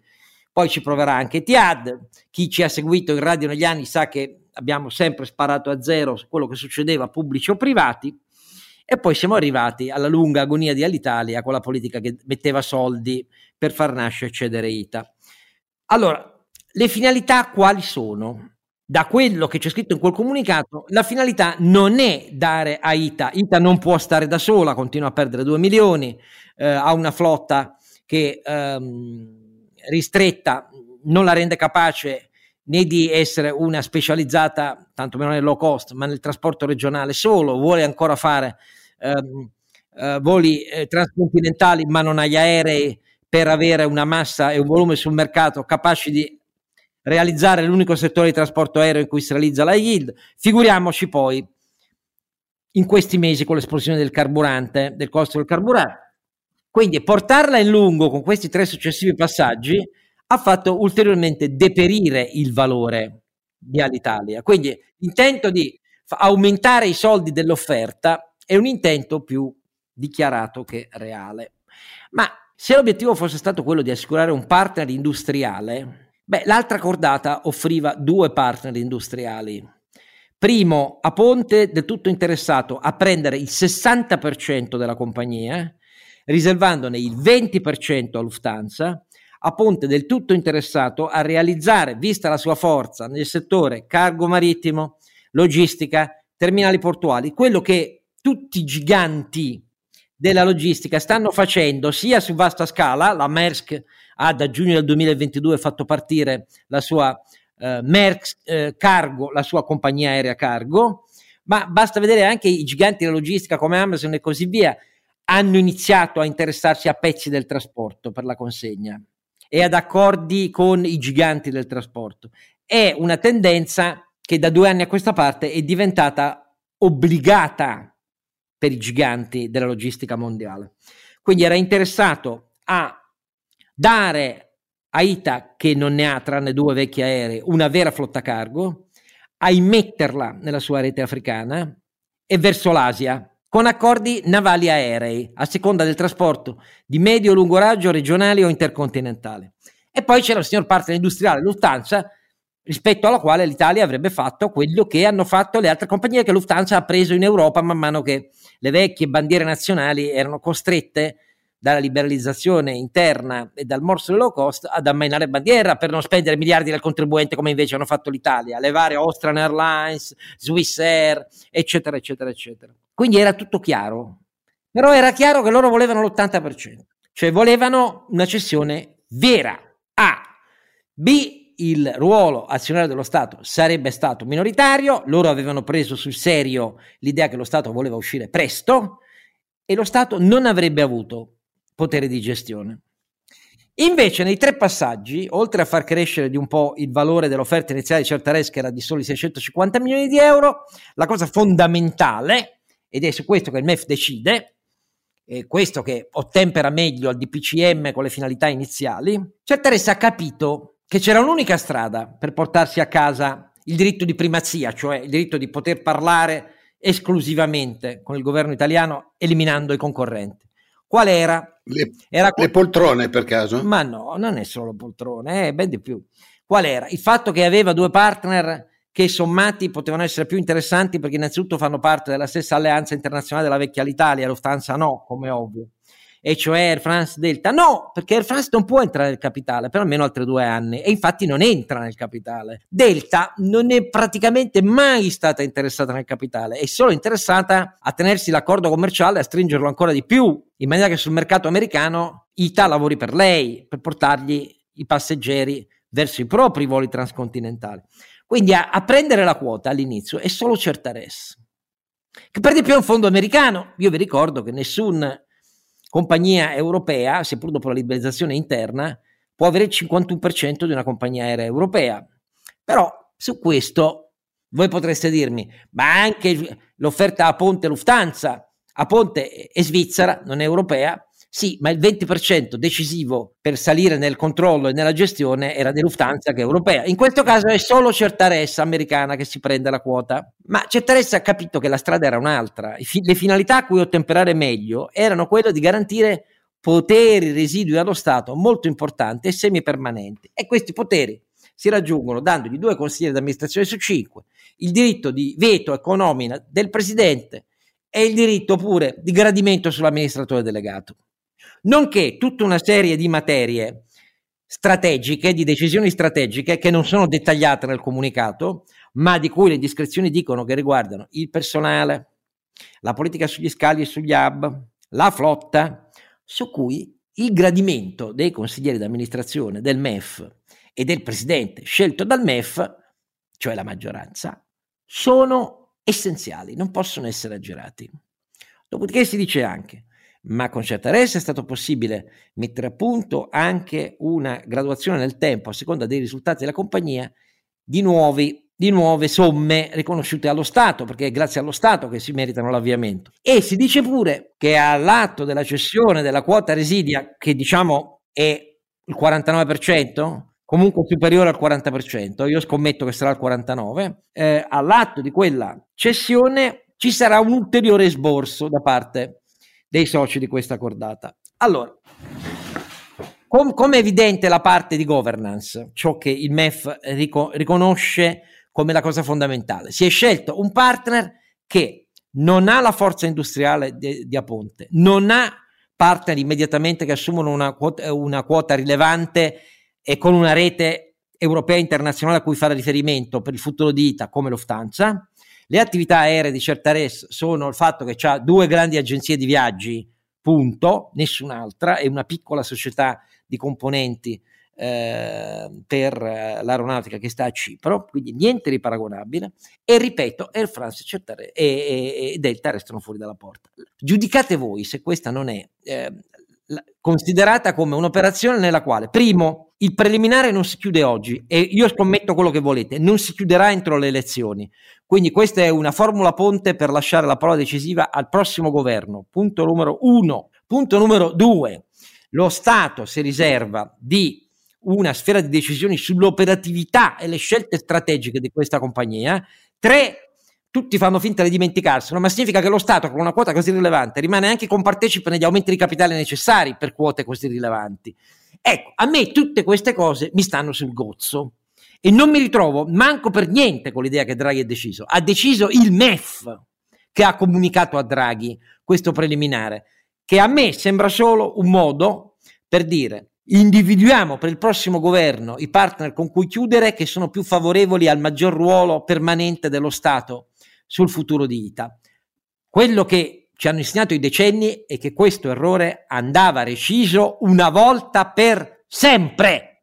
poi ci proverà anche Tiad, chi ci ha seguito in radio negli anni sa che abbiamo sempre sparato a zero su quello che succedeva pubblici o privati, e poi siamo arrivati alla lunga agonia di Alitalia con la politica che metteva soldi per far nascere e cedere ITA. Allora, le finalità quali sono? Da quello che c'è scritto in quel comunicato, la finalità non è dare a ITA. ITA non può stare da sola, continua a perdere 2 milioni, eh, ha una flotta che ehm, ristretta non la rende capace né di essere una specializzata, tanto meno nel low cost, ma nel trasporto regionale solo, vuole ancora fare ehm, eh, voli eh, transcontinentali, ma non ha gli aerei per avere una massa e un volume sul mercato capaci di realizzare l'unico settore di trasporto aereo in cui si realizza la yield. Figuriamoci poi in questi mesi con l'esplosione del carburante, del costo del carburante. Quindi portarla in lungo con questi tre successivi passaggi ha fatto ulteriormente deperire il valore di Alitalia. Quindi l'intento di aumentare i soldi dell'offerta è un intento più dichiarato che reale. Ma se l'obiettivo fosse stato quello di assicurare un partner industriale, beh, l'altra cordata offriva due partner industriali. Primo, a Ponte, del tutto interessato a prendere il 60% della compagnia, riservandone il 20% a Lufthansa, a Ponte del tutto interessato a realizzare, vista la sua forza nel settore cargo marittimo, logistica, terminali portuali, quello che tutti i giganti della logistica stanno facendo sia su vasta scala, la Maersk ha da giugno del 2022 fatto partire la sua eh, Maersk eh, Cargo, la sua compagnia aerea cargo, ma basta vedere anche i giganti della logistica come Amazon e così via hanno iniziato a interessarsi a pezzi del trasporto per la consegna e ad accordi con i giganti del trasporto. È una tendenza che da due anni a questa parte è diventata obbligata per i giganti della logistica mondiale. Quindi era interessato a dare a ITA, che non ne ha tranne due vecchi aerei, una vera flotta cargo, a immetterla nella sua rete africana e verso l'Asia, con accordi navali aerei, a seconda del trasporto di medio-lungo raggio, regionale o intercontinentale. E poi c'era il signor partner industriale Lufthansa, rispetto alla quale l'Italia avrebbe fatto quello che hanno fatto le altre compagnie che Lufthansa ha preso in Europa man mano che le vecchie bandiere nazionali erano costrette dalla liberalizzazione interna e dal morso del low cost ad ammainare bandiera per non spendere miliardi del contribuente come invece hanno fatto l'Italia, le varie Austrian Airlines, Swiss Air, eccetera, eccetera, eccetera. Quindi era tutto chiaro, però era chiaro che loro volevano l'80%, cioè volevano una cessione vera. A. B il ruolo azionario dello Stato sarebbe stato minoritario, loro avevano preso sul serio l'idea che lo Stato voleva uscire presto e lo Stato non avrebbe avuto potere di gestione. Invece nei tre passaggi, oltre a far crescere di un po' il valore dell'offerta iniziale di Certares che era di soli 650 milioni di euro, la cosa fondamentale, ed è su questo che il MEF decide, e questo che ottempera meglio al DPCM con le finalità iniziali, Certares ha capito che c'era un'unica strada per portarsi a casa il diritto di primazia, cioè il diritto di poter parlare esclusivamente con il governo italiano eliminando i concorrenti. Qual era?
Le, era le poltrone per caso?
Ma no, non è solo poltrone, è ben di più. Qual era? Il fatto che aveva due partner che sommati potevano essere più interessanti perché innanzitutto fanno parte della stessa alleanza internazionale della vecchia Italia, Lufthansa no, come ovvio e cioè Air France Delta. No, perché Air France non può entrare nel capitale per almeno altri due anni e infatti non entra nel capitale. Delta non è praticamente mai stata interessata nel capitale, è solo interessata a tenersi l'accordo commerciale e a stringerlo ancora di più, in maniera che sul mercato americano ITA lavori per lei, per portargli i passeggeri verso i propri voli transcontinentali. Quindi a, a prendere la quota all'inizio è solo Certares, che per di più è un fondo americano. Io vi ricordo che nessuna compagnia europea, seppur dopo la liberalizzazione interna, può avere il 51% di una compagnia aerea europea. Però su questo voi potreste dirmi, ma anche l'offerta a Ponte Lufthansa, a Ponte è svizzera, non è europea, sì, ma il 20% decisivo per salire nel controllo e nella gestione era di Lufthansa che è europea. In questo caso è solo Certaressa americana che si prende la quota. Ma Certaressa ha capito che la strada era un'altra. Le finalità a cui ottemperare meglio erano quelle di garantire poteri residui allo Stato molto importanti e semipermanenti. E questi poteri si raggiungono dandogli due consiglieri d'amministrazione su cinque, il diritto di veto e nomina del presidente e il diritto pure di gradimento sull'amministratore delegato nonché tutta una serie di materie strategiche, di decisioni strategiche che non sono dettagliate nel comunicato, ma di cui le discrezioni dicono che riguardano il personale, la politica sugli scali e sugli hub, la flotta, su cui il gradimento dei consiglieri d'amministrazione del MEF e del presidente scelto dal MEF, cioè la maggioranza, sono essenziali, non possono essere aggirati. Dopodiché si dice anche ma con certa resa è stato possibile mettere a punto anche una graduazione nel tempo a seconda dei risultati della compagnia di, nuovi, di nuove somme riconosciute allo Stato, perché è grazie allo Stato che si meritano l'avviamento. E si dice pure che all'atto della cessione della quota residia, che diciamo è il 49%, comunque superiore al 40%, io scommetto che sarà il 49%, eh, all'atto di quella cessione ci sarà un ulteriore sborso da parte dei soci di questa cordata. Allora, com- come è evidente la parte di governance, ciò che il MEF rico- riconosce come la cosa fondamentale, si è scelto un partner che non ha la forza industriale di, di Aponte, non ha partner immediatamente che assumono una quota, una quota rilevante e con una rete europea e internazionale a cui fare riferimento per il futuro di ITA come Lufthansa, le attività aeree di Certares sono il fatto che ha due grandi agenzie di viaggi, punto, nessun'altra, e una piccola società di componenti eh, per l'aeronautica che sta a Cipro, quindi niente di paragonabile. E ripeto, Air France Certares e, e, e, Delta restano fuori dalla porta. Giudicate voi se questa non è eh, considerata come un'operazione nella quale, primo, il preliminare non si chiude oggi e io scommetto quello che volete, non si chiuderà entro le elezioni. Quindi questa è una formula ponte per lasciare la parola decisiva al prossimo governo. Punto numero uno. Punto numero due. Lo Stato si riserva di una sfera di decisioni sull'operatività e le scelte strategiche di questa compagnia. Tre, tutti fanno finta di dimenticarselo, ma significa che lo Stato con una quota così rilevante rimane anche compartecipe negli aumenti di capitale necessari per quote così rilevanti. Ecco, a me tutte queste cose mi stanno sul gozzo e non mi ritrovo manco per niente con l'idea che Draghi ha deciso. Ha deciso il MEF che ha comunicato a Draghi questo preliminare, che a me sembra solo un modo per dire individuiamo per il prossimo governo i partner con cui chiudere che sono più favorevoli al maggior ruolo permanente dello Stato sul futuro di ITA. Quello che ci hanno insegnato i decenni è che questo errore andava reciso una volta per sempre.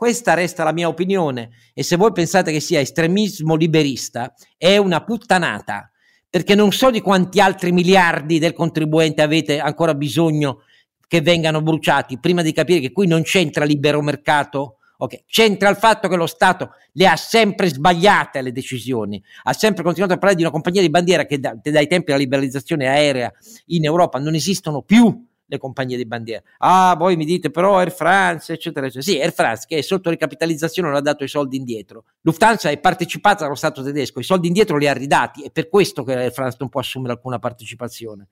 Questa resta la mia opinione e se voi pensate che sia estremismo liberista è una puttanata perché non so di quanti altri miliardi del contribuente avete ancora bisogno che vengano bruciati prima di capire che qui non c'entra libero mercato Okay. C'entra il fatto che lo Stato le ha sempre sbagliate le decisioni, ha sempre continuato a parlare di una compagnia di bandiera che da, dai tempi della liberalizzazione aerea in Europa non esistono più le compagnie di bandiera. Ah, voi mi dite però Air France, eccetera, eccetera. Sì, Air France che è sotto ricapitalizzazione non ha dato i soldi indietro. Lufthansa è partecipata dallo Stato tedesco, i soldi indietro li ha ridati, è per questo che Air France non può assumere alcuna partecipazione.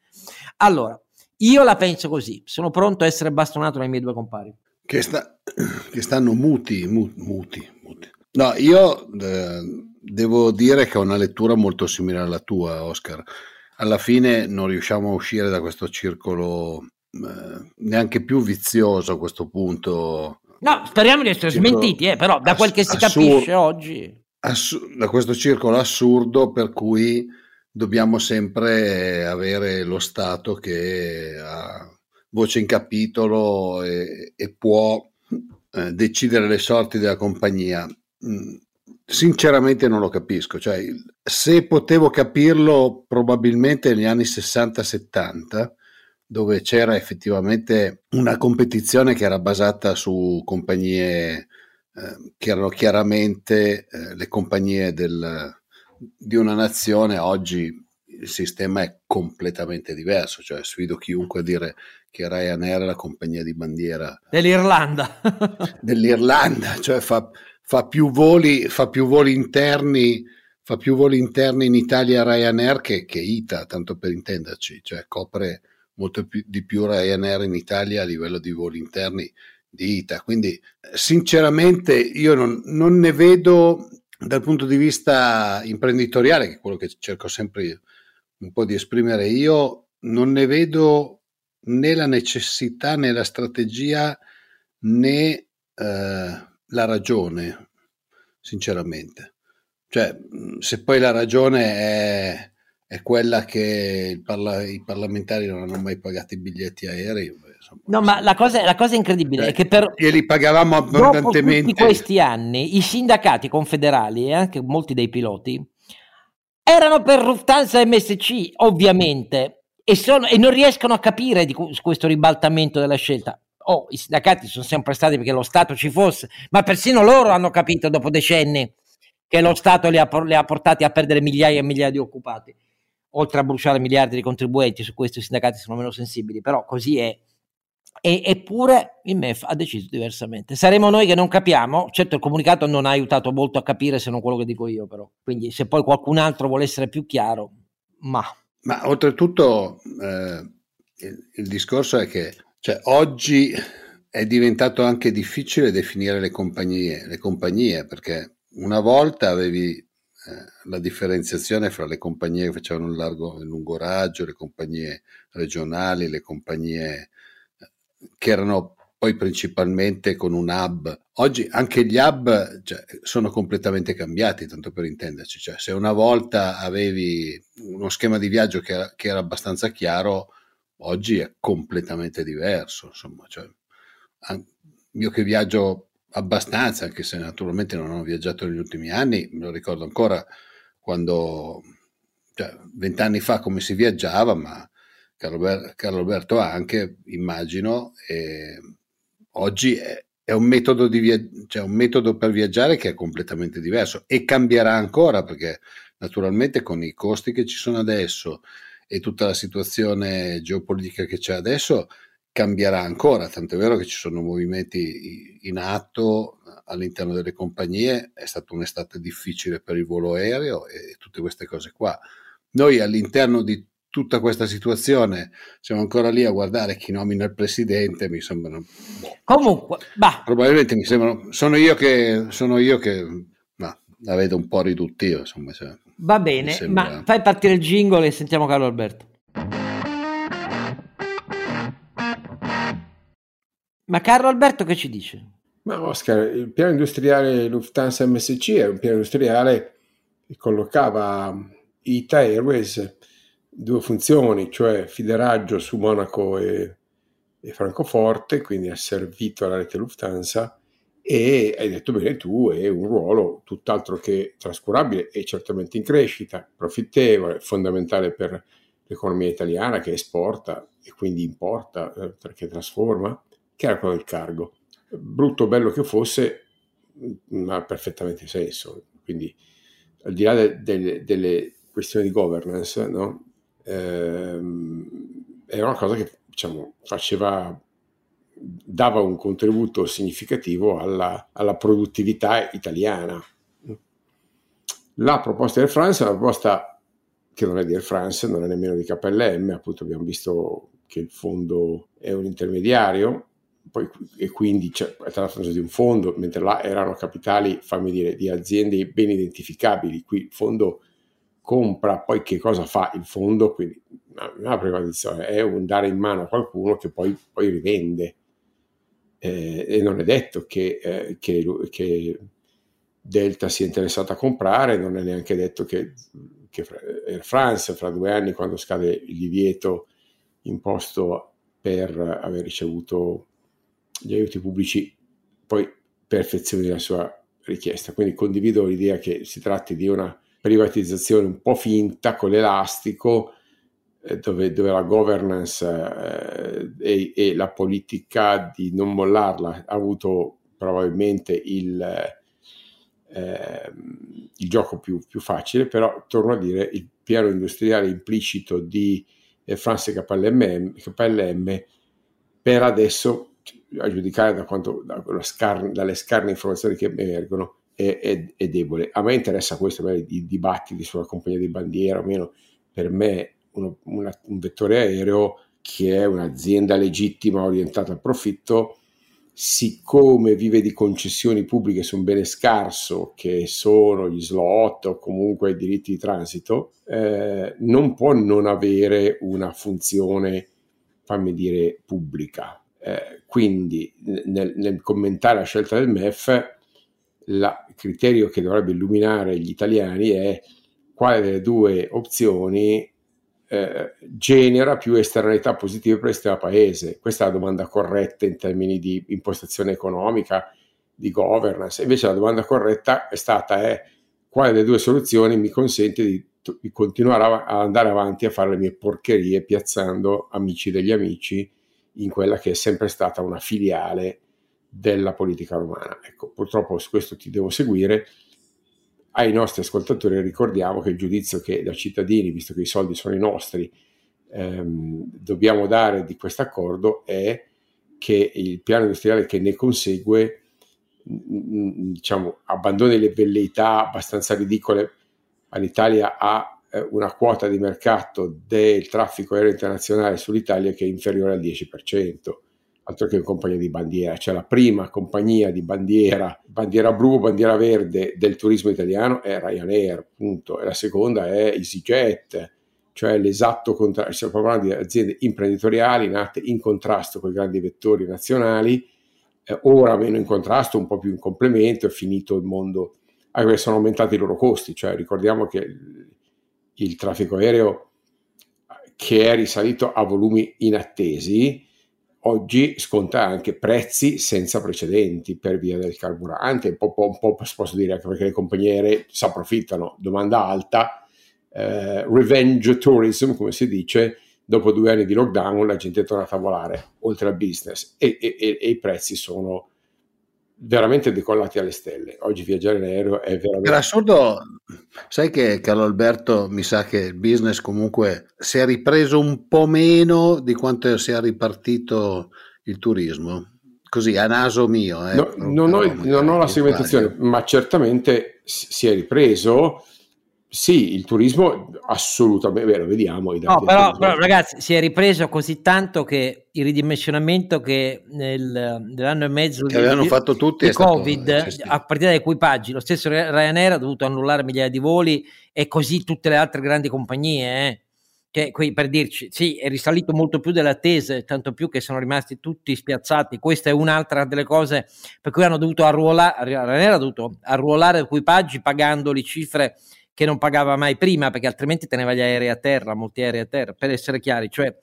Allora, io la penso così, sono pronto a essere bastonato dai miei due compari.
Che, sta, che stanno muti, mu, muti, muti. No, io eh, devo dire che ho una lettura molto simile alla tua, Oscar. Alla fine non riusciamo a uscire da questo circolo eh, neanche più vizioso a questo punto.
No, speriamo di essere circolo, smentiti, eh, però da quel che si assur- capisce oggi.
Assur- da questo circolo assurdo per cui dobbiamo sempre avere lo Stato che ha voce in capitolo e, e può eh, decidere le sorti della compagnia. Mm, sinceramente non lo capisco, cioè, se potevo capirlo probabilmente negli anni 60-70, dove c'era effettivamente una competizione che era basata su compagnie eh, che erano chiaramente eh, le compagnie del, di una nazione, oggi il sistema è completamente diverso, cioè sfido chiunque a dire che Ryanair è la compagnia di bandiera
dell'Irlanda,
dell'Irlanda cioè fa, fa, più voli, fa più voli interni fa più voli interni in Italia Ryanair che, che ITA, tanto per intenderci, cioè copre molto più, di più Ryanair in Italia a livello di voli interni di ITA. Quindi sinceramente io non, non ne vedo dal punto di vista imprenditoriale, che è quello che cerco sempre un po' di esprimere io, non ne vedo né la necessità né la strategia né eh, la ragione, sinceramente. Cioè, se poi la ragione è, è quella che parla, i parlamentari non hanno mai pagato i biglietti aerei.
Insomma, no, ma la cosa, la cosa incredibile eh, è che per...
E li pagavamo abbondantemente.
Dopo tutti questi anni, i sindacati confederali e anche molti dei piloti erano per Lufthansa MSC, ovviamente, e, sono, e non riescono a capire di questo ribaltamento della scelta. Oh, i sindacati sono sempre stati perché lo Stato ci fosse, ma persino loro hanno capito dopo decenni che lo Stato li ha, li ha portati a perdere migliaia e migliaia di occupati, oltre a bruciare miliardi di contribuenti, su questo i sindacati sono meno sensibili, però così è. E, eppure il MEF ha deciso diversamente. Saremo noi che non capiamo. Certo, il comunicato non ha aiutato molto a capire se non quello che dico io, però. Quindi, se poi qualcun altro vuole essere più chiaro, ma
ma oltretutto eh, il, il, discorso è che cioè, oggi è diventato anche difficile definire le compagnie, le compagnie perché una volta avevi la differenziazione fra le compagnie che facevano il largo e lungo raggio, le compagnie regionali, le compagnie che erano poi principalmente con un hub. Oggi anche gli hub cioè, sono completamente cambiati, tanto per intenderci. Cioè, se una volta avevi uno schema di viaggio che era, che era abbastanza chiaro, oggi è completamente diverso. Insomma, cioè, io che viaggio abbastanza, anche se naturalmente non ho viaggiato negli ultimi anni, me lo ricordo ancora quando, cioè, vent'anni fa come si viaggiava, ma Carlo, Carlo Alberto anche, immagino, e oggi è, è un metodo, via- cioè un metodo per viaggiare che è completamente diverso e cambierà ancora perché naturalmente con i costi che ci sono adesso e tutta la situazione geopolitica che c'è adesso cambierà ancora, tant'è vero che ci sono movimenti in atto all'interno delle compagnie, è stata un'estate difficile per il volo aereo e tutte queste cose qua. Noi all'interno di tutta questa situazione siamo ancora lì a guardare chi nomina il presidente mi sembrano
boh, comunque bah.
probabilmente mi sembrano sono io che sono io che no, la vedo un po' riduttiva insomma cioè,
va bene sembra... ma fai partire il jingle e sentiamo Carlo Alberto ma Carlo Alberto che ci dice?
Ma Oscar, il piano industriale Lufthansa MSC è un piano industriale che collocava Ita Airways due funzioni, cioè fideraggio su Monaco e, e Francoforte, quindi ha servito alla rete Lufthansa e hai detto bene tu, è un ruolo tutt'altro che trascurabile e certamente in crescita, profittevole, fondamentale per l'economia italiana che esporta e quindi importa eh, perché trasforma, che era quello del cargo. Brutto o bello che fosse, ma ha perfettamente senso. Quindi al di là de- de- delle questioni di governance, no? ehm, era una cosa che diciamo, faceva, dava un contributo significativo alla, alla produttività italiana. La proposta del France è una proposta che non è di Air France, non è nemmeno di KLM, appunto abbiamo visto che il fondo è un intermediario, poi, e quindi c'è, tra l'altro di un fondo, mentre là erano capitali, fammi dire, di aziende ben identificabili, qui il fondo compra, poi che cosa fa il fondo, quindi una privatizzazione, è un dare in mano a qualcuno che poi, poi rivende. Eh, e non è detto che, eh, che, che, Delta sia interessata a comprare, non è neanche detto che, che Air France fra due anni, quando scade il divieto imposto per aver ricevuto gli aiuti pubblici, poi perfezioni la sua richiesta. Quindi condivido l'idea che si tratti di una privatizzazione un po' finta con l'elastico, eh, dove, dove, la governance eh, e, e, la politica di non mollarla ha avuto probabilmente il, eh, il gioco più, più, facile, però torno a dire il piano industriale implicito di France KLM, KLM per adesso a giudicare da quanto, da scar- dalle scarne informazioni che emergono, è, è, è, debole. A me interessa questo, i dibattiti sulla compagnia di bandiera o meno, per me uno, una, un vettore aereo che è un'azienda legittima orientata al profitto, siccome vive di concessioni pubbliche su un bene scarso che sono gli slot o comunque i diritti di transito, eh, non può non avere una funzione, fammi dire, pubblica eh, quindi nel, nel, commentare la scelta del MEF, il criterio che dovrebbe illuminare gli italiani è quale delle due opzioni eh, genera più esternalità positive per il sistema paese. Questa è la domanda corretta in termini di impostazione economica, di governance. Invece la domanda corretta è stata è quale delle due soluzioni mi consente di, di continuare a, a andare avanti a fare le mie porcherie piazzando amici degli amici in quella che è sempre stata una filiale della politica romana. Ecco, purtroppo su questo ti devo seguire. Ai nostri ascoltatori ricordiamo che il giudizio che da cittadini, visto che i soldi sono i nostri, ehm, dobbiamo dare di questo accordo è che il piano industriale che ne consegue diciamo, abbandoni le velleità abbastanza ridicole. L'Italia ha eh, una quota di mercato del traffico aereo internazionale sull'Italia che è inferiore al 10%, altro che compagnia di bandiera, cioè la prima compagnia di bandiera, bandiera blu, bandiera verde del turismo italiano è Ryanair, punto, e la seconda è EasyJet, cioè l'esatto contrario, stiamo parlando di aziende imprenditoriali nate in contrasto con i grandi vettori nazionali, eh, ora meno in contrasto, un po' più in complemento, è finito il mondo, anche sono aumentati i loro costi, cioè ricordiamo che il traffico aereo che è risalito a volumi inattesi, oggi sconta anche prezzi senza precedenti per via del carburante, un po', un po' posso dire anche perché le compagnie aeree si approfittano, domanda alta, eh, revenge tourism come si dice, dopo due anni di lockdown la gente è tornata a volare oltre al business e, e, e i prezzi sono veramente decollati alle stelle. Oggi viaggiare in aereo è veramente...
Per assurdo, sai che Carlo Alberto mi sa che il business comunque si è ripreso un po' meno di quanto si è ripartito il turismo. Così a naso mio. Eh,
no, non, ho, non ho la segmentazione, ma certamente si è ripreso sì, il turismo assolutamente, lo vediamo. I
no, però, però, ragazzi, si è ripreso così tanto che il ridimensionamento che nel, nell'anno e mezzo
che di, avevano fatto tutti
di Covid, a partire dai equipaggi, lo stesso Ryanair ha dovuto annullare migliaia di voli e così tutte le altre grandi compagnie. Eh. Che, qui, per dirci, sì, è risalito molto più delle attese, tanto più che sono rimasti tutti spiazzati. Questa è un'altra delle cose per cui hanno dovuto arruolare, Ryanair ha dovuto arruolare equipaggi pagandoli cifre che non pagava mai prima perché altrimenti teneva gli aerei a terra, molti aerei a terra, per essere chiari, cioè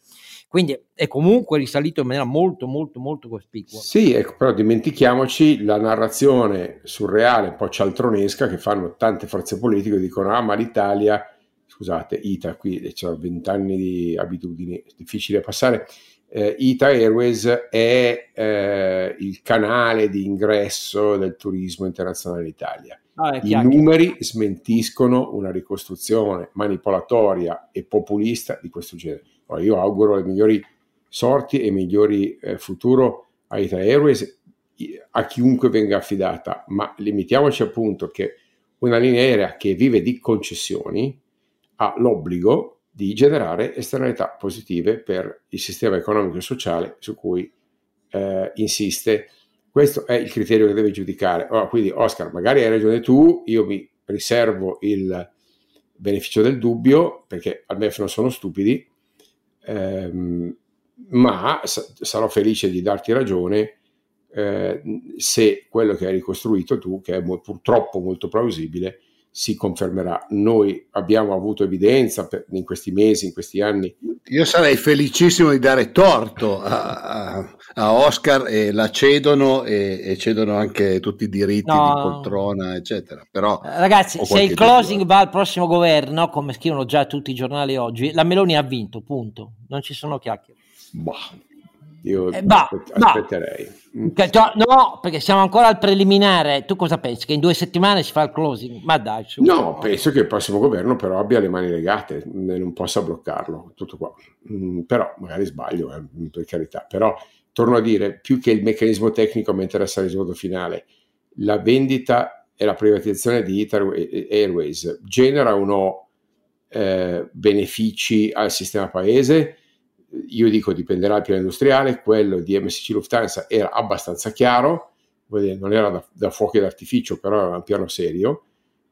quindi è comunque risalito in maniera molto molto molto cospicua.
Sì, ecco, però dimentichiamoci la narrazione surreale, un po' cialtronesca che fanno tante forze politiche, dicono ah ma l'Italia, scusate, ITA qui c'è 20 anni di abitudini, è difficile passare, eh, ITA Airways è eh, il canale di ingresso del turismo internazionale in Italia Ah, I numeri smentiscono una ricostruzione manipolatoria e populista di questo genere. Ora, io auguro le migliori sorti e migliori eh, futuro a Ita Airways a chiunque venga affidata, ma limitiamoci appunto che una linea aerea che vive di concessioni ha l'obbligo di generare esternalità positive per il sistema economico e sociale su cui eh, insiste questo è il criterio che deve giudicare. Oh, quindi, Oscar, magari hai ragione tu, io mi riservo il beneficio del dubbio, perché al MEF non sono stupidi, ehm, ma sa- sarò felice di darti ragione eh, se quello che hai ricostruito tu, che è mo- purtroppo molto plausibile, si confermerà. Noi abbiamo avuto evidenza per, in questi mesi, in questi anni.
Io sarei felicissimo di dare torto a, a, a Oscar e la cedono e, e, cedono anche tutti i diritti no. di poltrona, eccetera. Però
ragazzi, se il closing dubbio. va al prossimo governo, come scrivono già tutti i giornali oggi, la Meloni ha vinto, punto. Non ci sono chiacchiere.
Boh. Io eh, bah, aspetterei.
Bah. No, perché siamo ancora al preliminare. Tu cosa pensi? Che in due settimane si fa il closing? Ma dai.
No, penso che il prossimo governo però abbia le mani legate e non possa bloccarlo. Tutto qua. Mm, però magari sbaglio, eh, per carità. Però torno a dire, più che il meccanismo tecnico mi interessa il risultato finale. La vendita e la privatizzazione di Italy Airways generano eh, benefici al sistema paese io dico dipenderà dal piano industriale, quello di MSC Lufthansa era abbastanza chiaro, non era da, da fuochi d'artificio, però era un piano serio,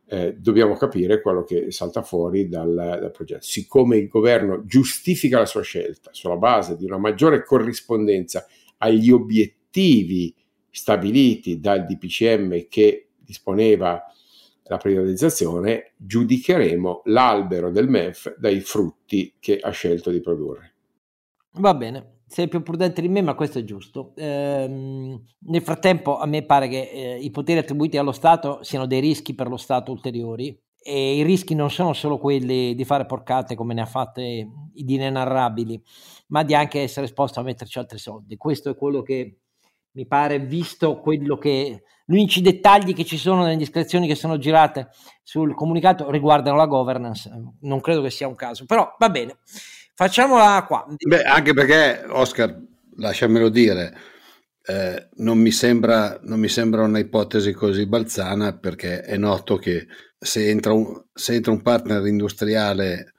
eh, dobbiamo capire quello che salta fuori dal, dal, progetto. Siccome il governo giustifica la sua scelta sulla base di una maggiore corrispondenza agli obiettivi stabiliti dal DPCM che disponeva la privatizzazione, giudicheremo l'albero del MEF dai frutti che ha scelto di produrre.
Va bene, sei più prudente di me, ma questo è giusto. Ehm, nel frattempo, a me pare che eh, i poteri attribuiti allo Stato siano dei rischi per lo Stato ulteriori. E i rischi non sono solo quelli di fare porcate come ne ha fatte i di inenarrabili, ma di anche essere esposto a metterci altri soldi. Questo è quello che mi pare, visto quello che gli unici dettagli che ci sono nelle discrezioni che sono girate sul comunicato riguardano la governance. Non credo che sia un caso, però va bene. Facciamola qua.
Beh, anche perché, Oscar, lasciamelo dire, eh, non, mi sembra, non mi sembra una ipotesi così balzana perché è noto che se entra un, se entra un partner industriale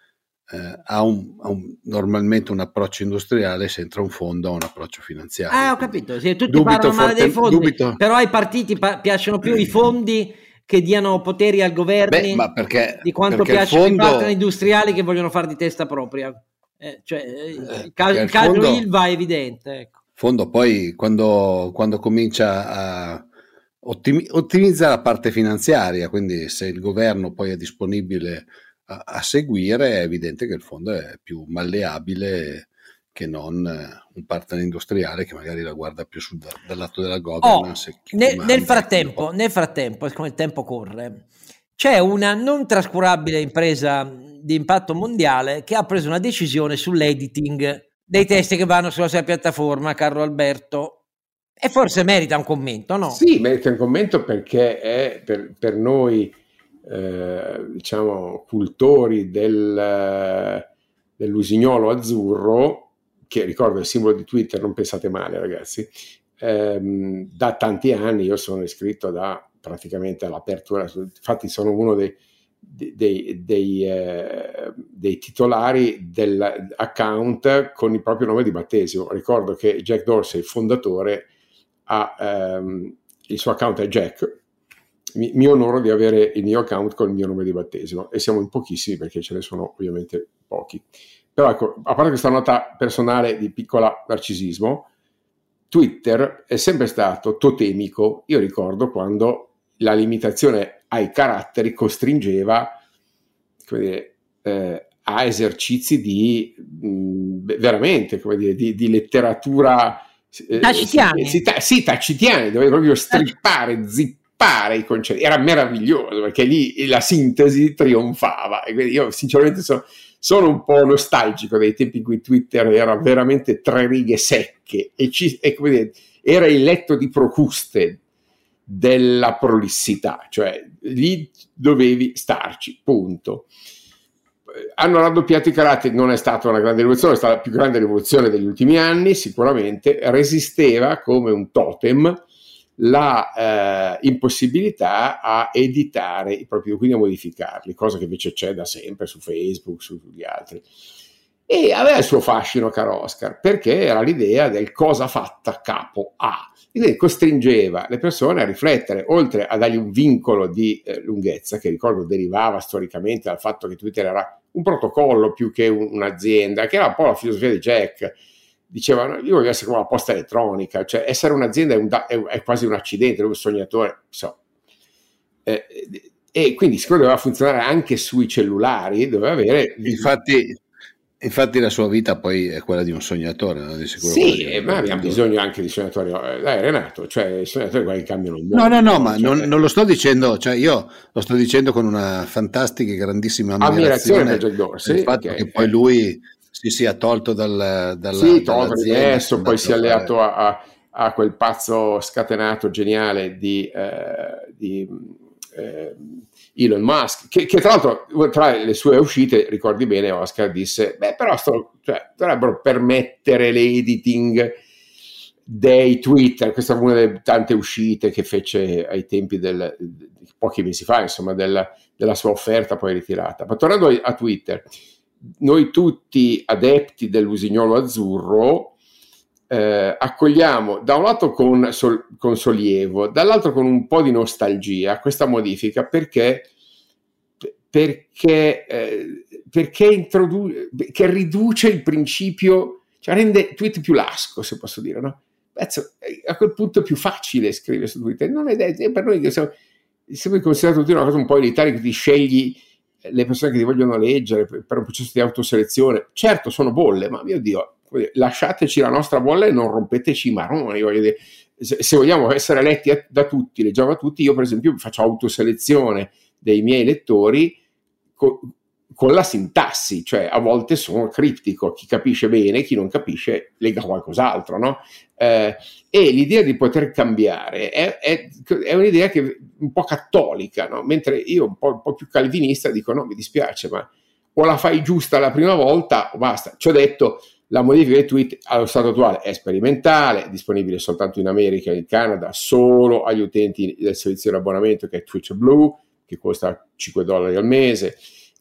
eh, ha, un, ha un, normalmente un approccio industriale, se entra un fondo ha un approccio finanziario.
Ah, ho capito, sì, tutti parlano male forte, dei fondi, dubito. però ai partiti pa- piacciono più i fondi che diano poteri al governo di quanto piacciono fondo... i partner industriali che vogliono fare di testa propria. Eh, cioè, eh, il, cal- il caso fondo, Ilva è evidente. Ecco.
fondo poi quando, quando comincia a ottimi- ottimizza la parte finanziaria, quindi se il governo poi è disponibile a, a seguire, è evidente che il fondo è più malleabile che non un partner industriale che magari la guarda più sul, dal lato della governance.
Oh, nel, nel, frattempo, nel frattempo, siccome il tempo corre, c'è una non trascurabile impresa di impatto mondiale che ha preso una decisione sull'editing dei testi che vanno sulla sua piattaforma, Carlo Alberto. E forse merita un commento, no?
Sì, merita un commento perché è per, per noi, eh, diciamo, cultori del, dell'usignolo azzurro, che ricordo il simbolo di Twitter, non pensate male ragazzi, ehm, da tanti anni io sono iscritto da praticamente all'apertura, infatti sono uno dei dei, dei, eh, dei, titolari dell'account con il proprio nome di battesimo. Ricordo che Jack Dorsey, il fondatore, ha, ehm, il suo account è Jack. Mi, mi, onoro di avere il mio account con il mio nome di battesimo e siamo in pochissimi perché ce ne sono ovviamente pochi. Però ecco, a parte questa nota personale di piccola narcisismo, Twitter è sempre stato totemico. Io ricordo quando la limitazione ai caratteri costringeva dire, eh, a esercizi di mh, veramente come dire, di, di letteratura
eh, tacitiani.
Sì, ta- sì, tacitiani, dove proprio strippare, zippare i concetti. Era meraviglioso perché lì la sintesi trionfava. E quindi io sinceramente sono, sono un po' nostalgico dei tempi in cui Twitter era veramente tre righe secche e, ci, e dire, era il letto di Procuste della prolissità, cioè lì dovevi starci, punto. Hanno raddoppiato i caratteri, non è stata una grande rivoluzione, è stata la più grande rivoluzione degli ultimi anni, sicuramente resisteva come un totem la eh, impossibilità a editare i propri quindi a modificarli, cosa che invece c'è da sempre su Facebook, sugli altri. E aveva il suo fascino, caro Oscar, perché era l'idea del cosa fatta capo a. Quindi costringeva le persone a riflettere, oltre a dargli un vincolo di eh, lunghezza, che ricordo derivava storicamente dal fatto che Twitter era un protocollo più che un, un'azienda, che era un po' la filosofia di Jack. Diceva, io voglio essere come la posta elettronica, cioè essere un'azienda è, un da- è, è quasi un accidente, un sognatore, so. Eh, e quindi siccome doveva funzionare anche sui cellulari, doveva avere...
Infatti, Infatti la sua vita poi è quella di un sognatore, no? di
sicuro. Sì, eh, ma abbiamo bisogno anche di sognatori. Eh, dai Renato, cioè i sognatori quelli cambiano il mondo.
No, no, no, ma cioè, non, non, lo sto dicendo, cioè io lo sto dicendo con una fantastica e grandissima ammirazione, ammirazione per Jack Dorsey. Il fatto che, che poi lui si sia tolto dal, dalla,
sì, tolto adesso, poi si è alleato a, a, a, quel pazzo scatenato geniale di, eh, di eh, Elon Musk, che, che, tra l'altro tra le sue uscite, ricordi bene, Oscar disse, beh però sto, cioè, dovrebbero permettere l'editing dei Twitter, questa è una delle tante uscite che fece ai tempi del, pochi mesi fa, insomma, della, della sua offerta poi ritirata. Ma tornando a Twitter, noi tutti adepti dell'usignolo azzurro, eh, accogliamo da un lato con, sol, con, sollievo, dall'altro con un po' di nostalgia questa modifica perché, perché, eh, perché, introdu- che riduce il principio, cioè rende tweet più lasco, se posso dire, no? Pezzo, a quel punto è più facile scrivere su Twitter. Non è, è per noi siamo, sempre considerato una cosa un po' elitaria che ti scegli le persone che ti vogliono leggere per un processo di autoselezione. Certo, sono bolle, ma mio Dio, lasciateci la nostra bolla e non rompeteci i maroni. Se, vogliamo essere letti a, da tutti, leggiamo a tutti, io per esempio faccio autoselezione dei miei lettori co, con la sintassi, cioè a volte sono criptico, chi capisce bene, chi non capisce lega qualcos'altro, no? Eh, e l'idea di poter cambiare è, è, è, un'idea che un po' cattolica, no? mentre io un po', un po' più calvinista dico no, mi dispiace, ma o la fai giusta la prima volta o basta. Ci ho detto, la modifica dei tweet allo stato attuale è sperimentale, è disponibile soltanto in America e in Canada, solo agli utenti del servizio di abbonamento che è Twitch Blue, che costa 5 dollari al mese.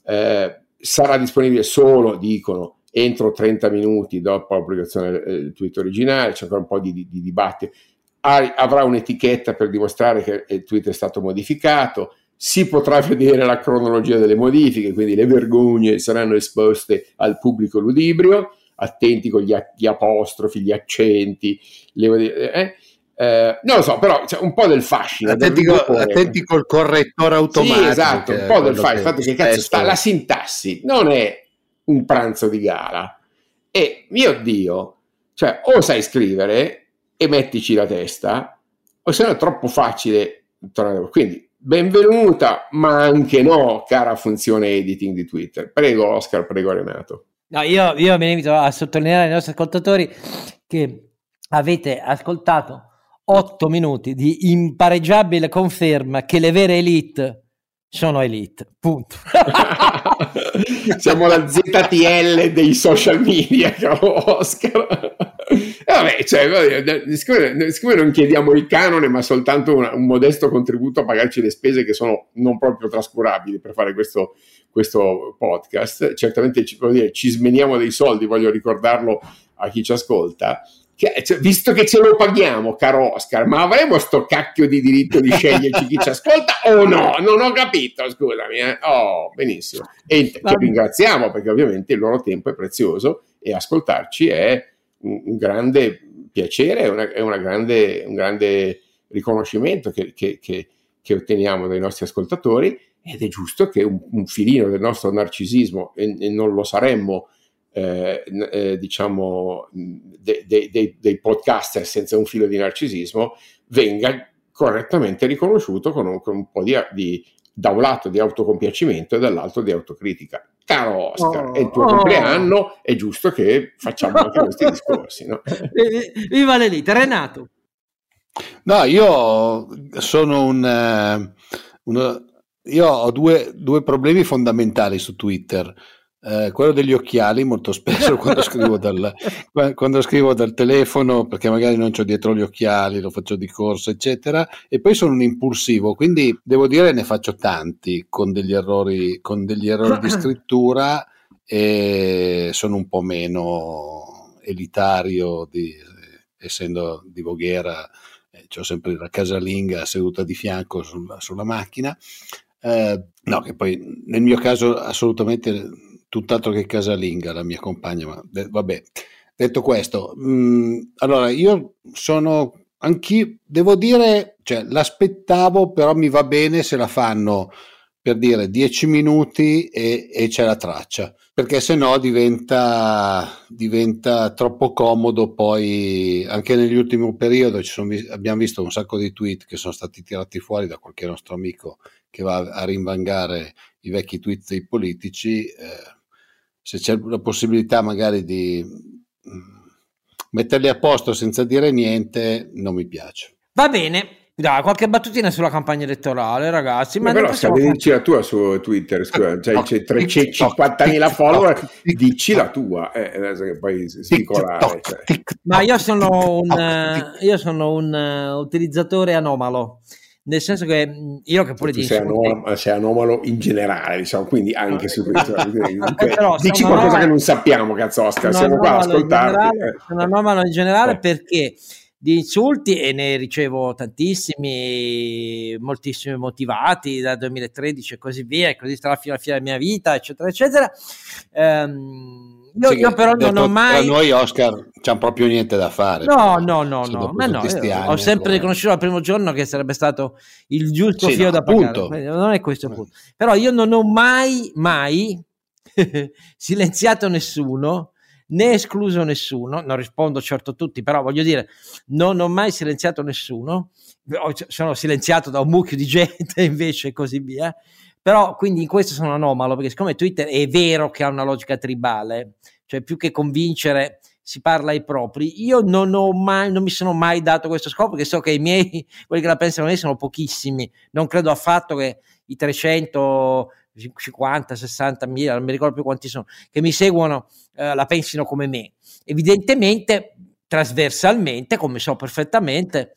Eh, sarà disponibile solo, dicono, entro 30 minuti dopo la pubblicazione del tweet originale, c'è ancora un po' di, di, di dibattito. avrà un'etichetta per dimostrare che il tweet è stato modificato, si potrà vedere la cronologia delle modifiche, quindi le vergogne saranno esposte al pubblico ludibrio attenti con gli, gli apostrofi, gli accenti, le, eh? Eh, non lo so, però c'è un po' del fascino.
Attenti, del co- attenti col correttore automatico.
Sì, esatto, un po' del fascino. Il fatto che cazzo sta, la sintassi non è un pranzo di gara. E mio Dio, cioè o sai scrivere e mettici la testa, o se no è troppo facile tornare. Quindi benvenuta, ma anche no, cara funzione editing di Twitter. Prego Oscar, prego Renato.
No, io, io mi invito a sottolineare ai nostri ascoltatori che avete ascoltato 8 minuti di impareggiabile conferma che le vere elite sono elite, punto.
Siamo la ZTL dei social media, caro Oscar. E vabbè, cioè, siccome, siccome, non chiediamo il canone, ma soltanto un, un, modesto contributo a pagarci le spese che sono non proprio trascurabili per fare questo, questo podcast, certamente ci, dire, ci smeniamo dei soldi, voglio ricordarlo a chi ci ascolta. Che, cioè, visto che ce lo paghiamo, caro Oscar, ma avremo sto cacchio di diritto di sceglierci chi ci ascolta o no? Non ho capito, scusami. Eh? Oh, benissimo. E ci ringraziamo perché ovviamente il loro tempo è prezioso e ascoltarci è un, un grande piacere, è, una, una grande, un grande riconoscimento che, che, che, che, otteniamo dai nostri ascoltatori ed è giusto che un, un filino del nostro narcisismo, e, e non lo saremmo, eh, eh, diciamo, de, de, de, dei podcaster senza un filo di narcisismo, venga correttamente riconosciuto con un, con un po' di, di, da un lato di autocompiacimento e dall'altro di autocritica. Caro Oscar, oh, è il tuo oh. compleanno, è giusto che facciamo anche questi discorsi. No?
Viva l'elite, Renato.
No, io sono un, uh, uno, io ho due, due, problemi fondamentali su Twitter. Eh, quello degli occhiali, molto spesso quando scrivo, dal, quando scrivo dal telefono, perché magari non ho dietro gli occhiali, lo faccio di corsa, eccetera. E poi sono un impulsivo, quindi devo dire ne faccio tanti con degli errori, con degli errori di scrittura e sono un po' meno elitario di, essendo di Voghera eh, ho sempre la casalinga seduta di fianco sul, sulla macchina eh, no che poi nel mio caso assolutamente tutt'altro che casalinga la mia compagna ma de- vabbè detto questo mh, mm, allora io sono anch'io devo dire cioè, l'aspettavo però mi va bene se la fanno per dire 10 minuti e, e c'è la traccia, perché se no diventa, diventa, troppo comodo poi anche negli ultimi periodi sono, abbiamo visto un sacco di tweet che sono stati tirati fuori da qualche nostro amico che va a rinvangare i vecchi tweet dei politici, eh, se c'è la possibilità magari di mm, metterli a posto senza dire niente, non mi piace.
Va bene, dai, qualche battutina sulla campagna elettorale, ragazzi.
Ma, ma però possiamo... dici la tua su Twitter, scusa, cioè, c'è 350.000 follower, dici la tua, eh, che poi svicolare. Cioè.
Ma io sono un, io sono un uh, utilizzatore anomalo nel senso che io che pure
tu sei anomalo, sei anomalo, in generale diciamo quindi anche su questo dici qualcosa che non sappiamo cazzo Oscar siamo qua a ascoltarti
eh. sono anomalo in generale eh. perché di insulti e ne ricevo tantissimi, moltissimi motivati dal 2013 e così via, e così sarà fino alla fine della mia vita, eccetera, eccetera. Um, io, sì, io, però non ho mai.
Tra noi, Oscar, c'è proprio niente da fare.
No, no, no, no. Ma no ho sempre riconosciuto dal primo giorno che sarebbe stato il giusto sì, fio no, da appunto. pagare. Non è questo il punto. Però io non ho mai, mai silenziato nessuno né escluso nessuno, non rispondo certo a tutti, però voglio dire, non ho mai silenziato nessuno, sono silenziato da un mucchio di gente invece e così via, però quindi in questo sono anomalo, perché siccome Twitter è vero che ha una logica tribale, cioè più che convincere si parla ai propri. Io non ho mai, non mi sono mai dato questo scopo perché so che i miei, quelli che la pensano me sono pochissimi. Non credo affatto che i 300 50, 60 mila, non mi ricordo più quanti sono, che mi seguono eh, la pensino come me. Evidentemente, trasversalmente, come so perfettamente,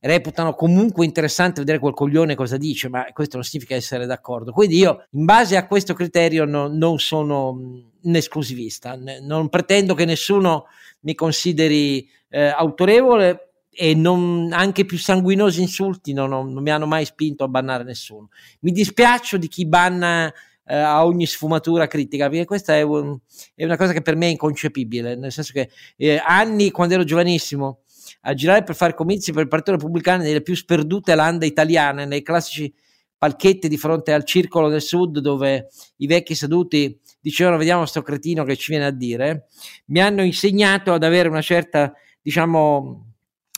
reputano comunque interessante vedere quel coglione cosa dice, ma questo non significa essere d'accordo. Quindi io, in base a questo criterio, no, non sono un esclusivista, non pretendo che nessuno mi consideri eh, autorevole e non, anche più sanguinosi insulti non, non, non, mi hanno mai spinto a bannare nessuno. Mi dispiaccio di chi banna eh, a ogni sfumatura critica, perché questa è, un, è, una cosa che per me è inconcepibile, nel senso che eh, anni quando ero giovanissimo a girare per fare comizi per il Partito Repubblicano nelle più sperdute lande italiane, nei classici palchetti di fronte al circolo del sud dove i vecchi seduti dicevano vediamo sto cretino che ci viene a dire, mi hanno insegnato ad avere una certa, diciamo,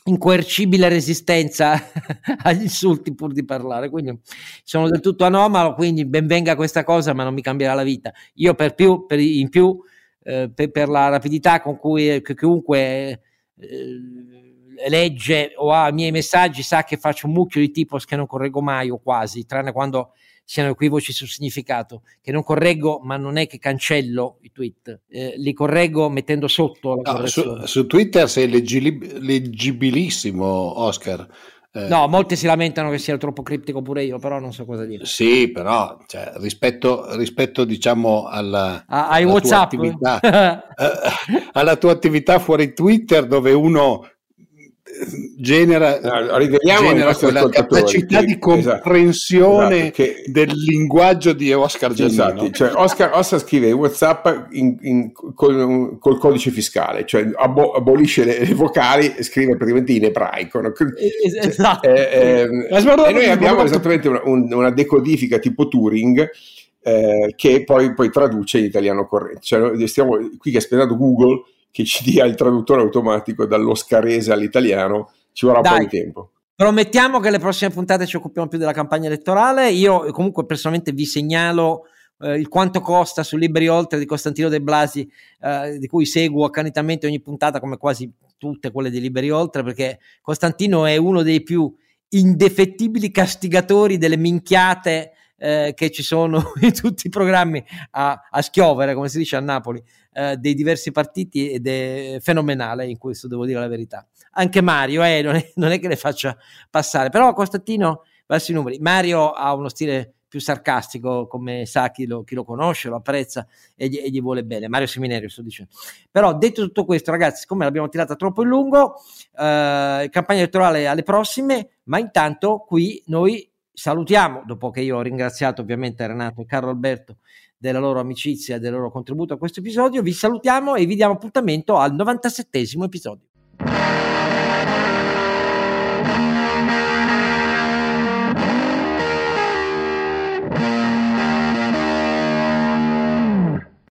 incoercibile resistenza agli insulti pur di parlare. Quindi sono del tutto anomalo quindi benvenga questa cosa ma non mi cambierà la vita. Io per più per in più eh, per, per, la rapidità con cui chiunque eh, legge o ha i miei messaggi sa che faccio un mucchio di tipos che non correggo mai o quasi tranne quando siano equivoci sul significato, che non correggo, ma non è che cancello i tweet, eh, li correggo mettendo sotto la
no, su, su, Twitter sei leggib- leggibilissimo, Oscar.
Eh, no, molti si lamentano che sia troppo criptico pure io, però non so cosa dire.
Sì, però cioè, rispetto, rispetto, diciamo alla,
ai alla WhatsApp,
attività, eh, alla tua attività fuori Twitter, dove uno genera,
no, genera
quella capacità di comprensione esatto, esatto, del linguaggio di Oscar Giannino. Esatto,
cioè Oscar, Oscar, scrive WhatsApp in, in, col, col, codice fiscale, cioè abo, abolisce le, le, vocali e scrive praticamente in ebraico. No? Cioè, esatto. Eh, eh, e noi abbiamo esattamente una, una decodifica tipo Turing eh, che poi, poi, traduce in italiano corrente. Cioè, stiamo qui che ha spiegato Google che ci dia il traduttore automatico dall'oscarese all'italiano, ci vorrà Dai. un po' di tempo.
Promettiamo che le prossime puntate ci occupiamo più della campagna elettorale. Io comunque personalmente vi segnalo eh, il quanto costa su Libri Oltre di Costantino De Blasi, eh, di cui seguo accanitamente ogni puntata come quasi tutte quelle di Liberi Oltre, perché Costantino è uno dei più indefettibili castigatori delle minchiate eh, che ci sono in tutti i programmi a, a schiovere, come si dice a Napoli, eh, dei diversi partiti ed è fenomenale in questo, devo dire la verità. Anche Mario, eh, non, è, non, è, che le faccia passare, però Costantino verso i numeri. Mario ha uno stile più sarcastico, come sa chi lo, chi lo conosce, lo apprezza e gli, e gli, vuole bene. Mario Seminerio sto dicendo. Però detto tutto questo, ragazzi, siccome l'abbiamo tirata troppo in lungo, eh, campagna elettorale alle prossime, ma intanto qui noi salutiamo, dopo che io ho ringraziato ovviamente Renato e Carlo Alberto della loro amicizia e del loro contributo a questo episodio. Vi salutiamo e vi diamo appuntamento al 97 episodio.